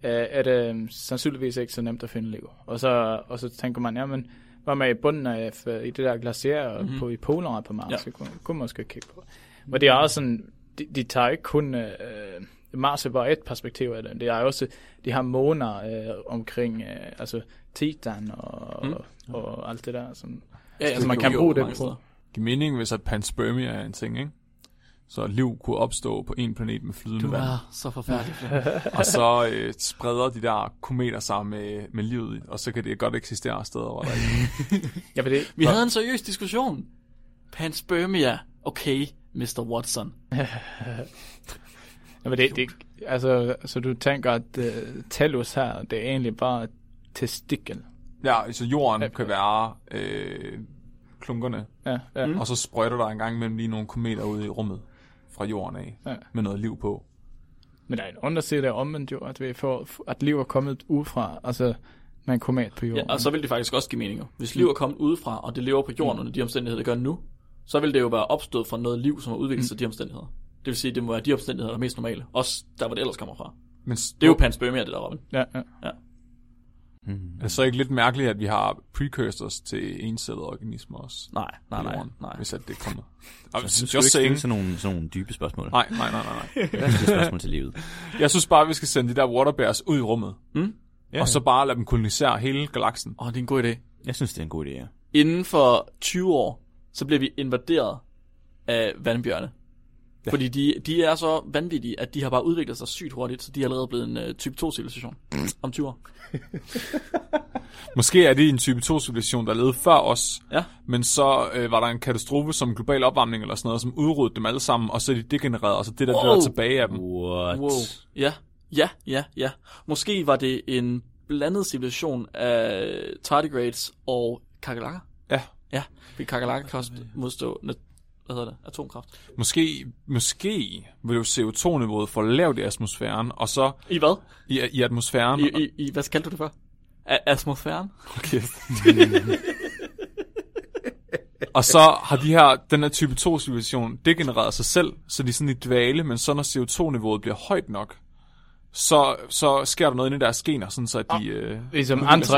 øh, er det øhm, sandsynligvis ikke så nemt at finde liv. Og så, og så tænker man, jamen, hvad med i bunden af, øh, i det der glacier Mhm. mm-hmm. på i polerne på Mars, Ja. ja. så kunne, kunne man måske kigge på. Men det er også sådan, de, de tager ikke kun, øh, Mars er bare et perspektiv af det. Det er også, de har måner øh, omkring, øh, altså Titan og, Mm. mm. og alt det der. Sådan. Ja, ja, Så man kan bruge det på. giver mening, hvis at panspermia er en ting, ikke? Så liv kunne opstå på en planet med flydende Du vand. er så forfærdelig. Og så øh, spreder de der kometer sig med, med livet, og så kan det godt eksistere steder, hvor der ikke Ja, det, Vi havde en seriøs diskussion. Panspermia. Okay, Mr. Watson. Ja, men det, det, altså, så du tænker, at uh, Tellus her, det er egentlig bare testikel. Ja, så jorden Ja. kan være øh, klunkerne, Ja, ja. Mm. og så sprøjter der en gang imellem lige nogle kometer ud i rummet fra jorden af, Ja. med noget liv på. Men der er en underside, der er omvendt jo, at, vi får, at liv er kommet udefra, altså med en komet på Ja, jorden. og så vil det faktisk også give mening. jo. Hvis liv er kommet udefra, og det lever på jorden under de omstændigheder, det gør nu, så vil det jo være opstået fra noget liv, som har udviklet sig af de omstændigheder. Det vil sige, det må være de omstændigheder, der er mest normale. Også der, hvor det ellers kommer fra. Men Det er jo panspermia, det der, Robin. Ja, ja. Hmm. er det så ikke lidt mærkeligt, at vi har precursors til encellede organismer også? Nej, nej, nej, jorden, nej. Hvis at det kommer. Så nu skal just ikke sådan nogle, sådan nogle dybe spørgsmål. Nej, nej, nej, nej, nej. Det er et spørgsmål til livet. Jeg synes bare, at vi skal sende de der waterbears ud i rummet, Mm? Ja, og så bare lade dem kolonisere hele galaksen. Åh, det er en god idé. Jeg synes, det er en god idé, ja. Inden for 20 år, så bliver vi invaderet af vandbjørne. Ja. Fordi de, de er så vanvittige, at de har bare udviklet sig sygt hurtigt, så de er allerede blevet en uh, type 2-civilisation om 20 år. Måske er det en type 2-civilisation, der levede før os, Ja. men så øh, var der en katastrofe som global opvarmning eller sådan noget, som udryddede dem alle sammen, og så er de degenereret, og så det der, det der er Wow. tilbage af dem. What? Wow. Ja, ja, ja, ja. Måske var det en blandet civilisation af tardigrades og kakalakker. Ja. Ja, fordi kakalakker kan også modstå nat- hvad hedder det, atomkraft. Måske, måske vil jo CO2-niveauet for lavt i atmosfæren, og så I hvad? i, i atmosfæren... I, i, i hvad kaldte du det for? A- atmosfæren? Okay. og så har de her, den her type 2-civilisation degenereret sig selv, så de er sådan i dvale, men så når CO2-niveauet bliver højt nok, så, så sker der noget inde i deres gener, sådan så at de øh, Ligesom Er, kommer det,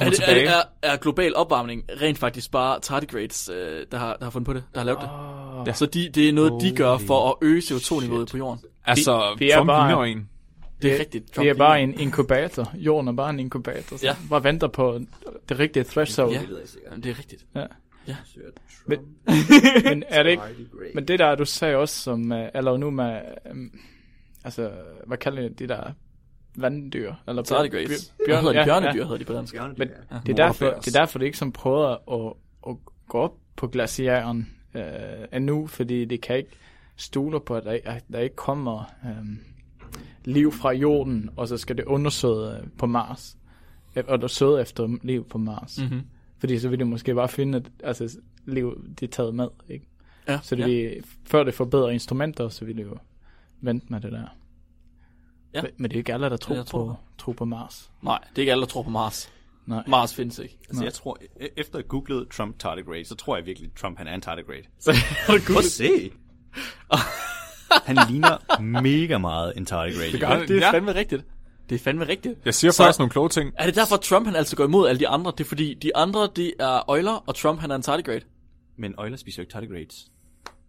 er, tilbage. det, er, er global opvarmning rent faktisk bare tardigrades, øh, der, har, der har fundet på det, der har lavet det? Oh. Ja. Så de, det er noget, de gør for at øge CO2-niveauet på jorden. altså, vi er Trump bare- en. Det er rigtigt. Det er bare en inkubator. Jorden er bare en inkubator. Så Ja. ja. Bare venter på det rigtige threshold. Ja, det er rigtigt. Men, men er det ikke... Men det der, du sagde også som... Eller nu med... Um, altså, hvad kalder det de der vanddyr? Eller Tardigrades. bjør- Hvad hedder de? ja, Bjørnedyr ja. hedder de på dansk. Men Ja. det, er derfor, det er derfor, det ikke som prøver at, at gå op på glaciæren øh, endnu, fordi det kan ikke stole på, at der, at der ikke kommer øh, liv fra jorden, og så skal det undersøge på Mars. Øh, Undersøge efter liv på Mars. Mm. Mm-hmm. Fordi så vil de måske bare finde, at altså, liv det er taget med. Ikke? Ja, Så det ja. vil, før det får bedre instrumenter, så vil det jo vente med det der. Ja. Men, det er ikke alle, der tror, jeg tror på, tror på Mars. Nej, det er ikke alle, der tror på Mars. Nej. Mars findes ikke. Altså, jeg tror, e- efter at googlede Trump tardigrade, så tror jeg virkelig, at Trump han er en tardigrade. Så Prøv at se. han ligner mega meget en tardigrade. gør han. Det er Ja. fandme rigtigt. Det er fandme rigtigt. Jeg siger Så- faktisk nogle kloge ting. Er det derfor, Trump han altid går imod alle de andre? Det er fordi, de andre, det er øjler, og Trump han er en tardigrade. Men øjler spiser jo ikke tardigrades.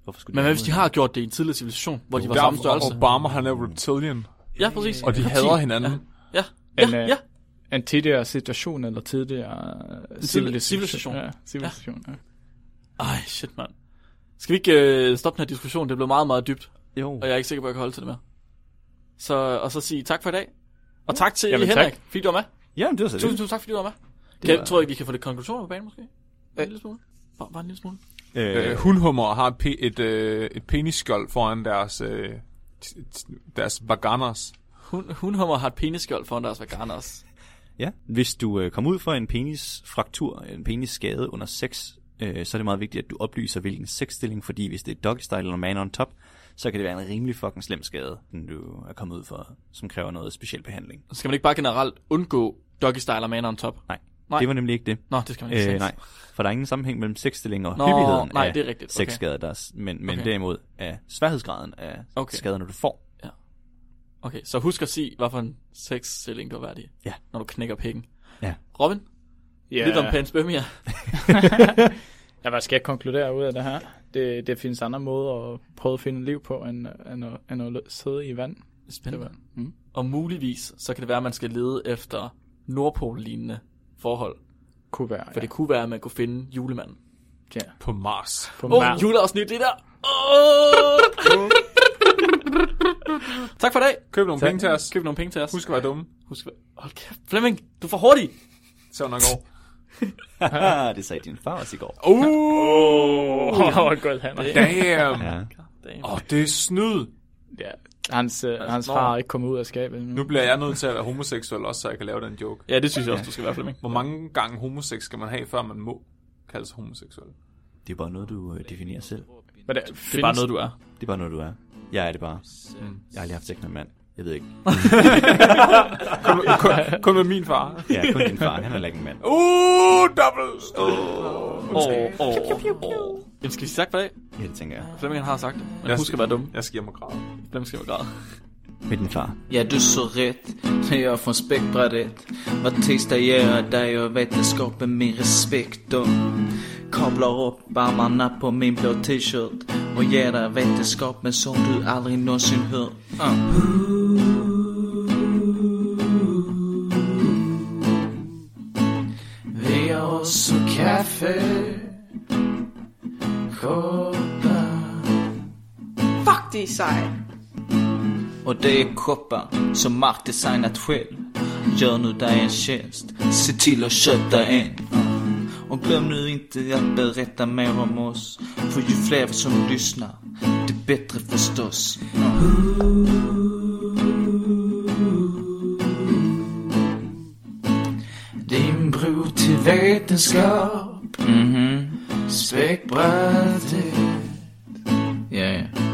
Hvorfor skulle Men være hvad hvis de har gjort det i en tidligere civilisation, hvor de var samme størrelse? Obama, han er reptilian. Ja, præcis. Og de hader hinanden. Ja, ja, En, ja. øh, ja. En tidligere situation, eller tidligere civilisation. Ja, civilisation. Ja. Ej, shit, mand. Skal vi ikke øh, stoppe den her diskussion? Det blev meget, meget dybt, Jo. og jeg er ikke sikker på, at jeg kan holde til det mere. Så, og så sige tak for i dag. Og tak til Jamen, Henrik, tak. fordi du var med. Jamen, det var så Tusind, det. tusind tak, fordi du var med. Kan, var- Tror jeg, vi kan få lidt konklusioner på banen, måske? En lille smule? Bare, bare en lille smule. Øh, Øh, hundhummer har et, pe- et, øh, et penisskjold foran deres, øh, deres vaganas. Hun, hundhummer har et penisskjold foran deres veganers. ja. Hvis du øh, kommer ud for en penisfraktur, en penisskade under sex, øh, så er det meget vigtigt, at du oplyser, hvilken sexstilling, fordi hvis det er doggy style eller man on top, så kan det være en rimelig fucking slem skade, den du er kommet ud for, som kræver noget speciel behandling. Skal man ikke bare generelt undgå doggy style og man on top? Nej, Nej. det var nemlig ikke det. Nå, det skal man ikke Øh, sige. nej, for der er ingen sammenhæng mellem sexstilling og Nå, hyppigheden nej, af det er rigtigt. Okay. sexskader, der er, men, men Okay. derimod af sværhedsgraden af Okay. skaderne, du får. Okay, så husk at sige, hvad for en sexstilling du været i, Ja. når du knækker pikken. Ja. Robin, Ja. lidt om panspermia. Ja, hvad skal jeg konkludere ud af det her? Det, det findes andre måder at prøve at finde liv på, end, end, at, end at sidde i vand. Spændende. Det var- mm. Og muligvis, så kan det være, at man skal lede efter Nordpol-lignende forhold. Kunne være, For det kunne være, at man kunne finde julemanden. ja. På Mars. På oh, Mars. juleafsnit, det der! Oh! tak for i dag. Køb nogle Tak. penge til os. Køb nogle penge til os. Husk at være dumme. Husk at... Hold kæft. Flemming, du er for hurtig. Så nok går. det sagde din far også i går. Uh, Åh, oh, godt han er. damn. Ja. Damn. Åh, oh, det er snyd. Ja. Hans, øh, hans nå. far er ikke kommet ud af skabet endnu. Nu bliver jeg nødt til at være homoseksuel også, så jeg kan lave den joke. Ja, det synes jeg også, du skal være, Flemming. Hvor mange gange homosex skal man have, før man må kalde sig homoseksuel? Det er bare noget, du øh, definerer selv. Men det, Det er bare noget, du er. Det er bare noget, du er. Jeg er det bare. Jeg har aldrig haft sex med en mand. Jeg ved ikke. Kun, kun, kun med min far. Ja, kun din far. Han er ikke en mand. Uh, double. Åh, åh, åh. Jamen, skal vi sige tak for dag? Ja, det tænker jeg. Flemming han har sagt det. Men Jeg- husk at være dum. Jeg skal hjem og græde. Flemming skal være græde. Med din far. Ja, du så rätt jag från spektrat Var tisdag jag dig och vetenskapen min respekt och kablar upp armarna på min blå t-shirt och ger dig vetenskapen som du aldrig någonsin hört. Uh. Vi har också kaffe, koppar Fuck, det sejt. Och det är koppar som Mark designat själv Gör nu dig en tjänst, se till att köpa en Och glöm nu inte att berätta mer om oss För ju fler som lyssnar, det bättre förstås Din bro till vetenskap specbreitet. Ja, Yeah.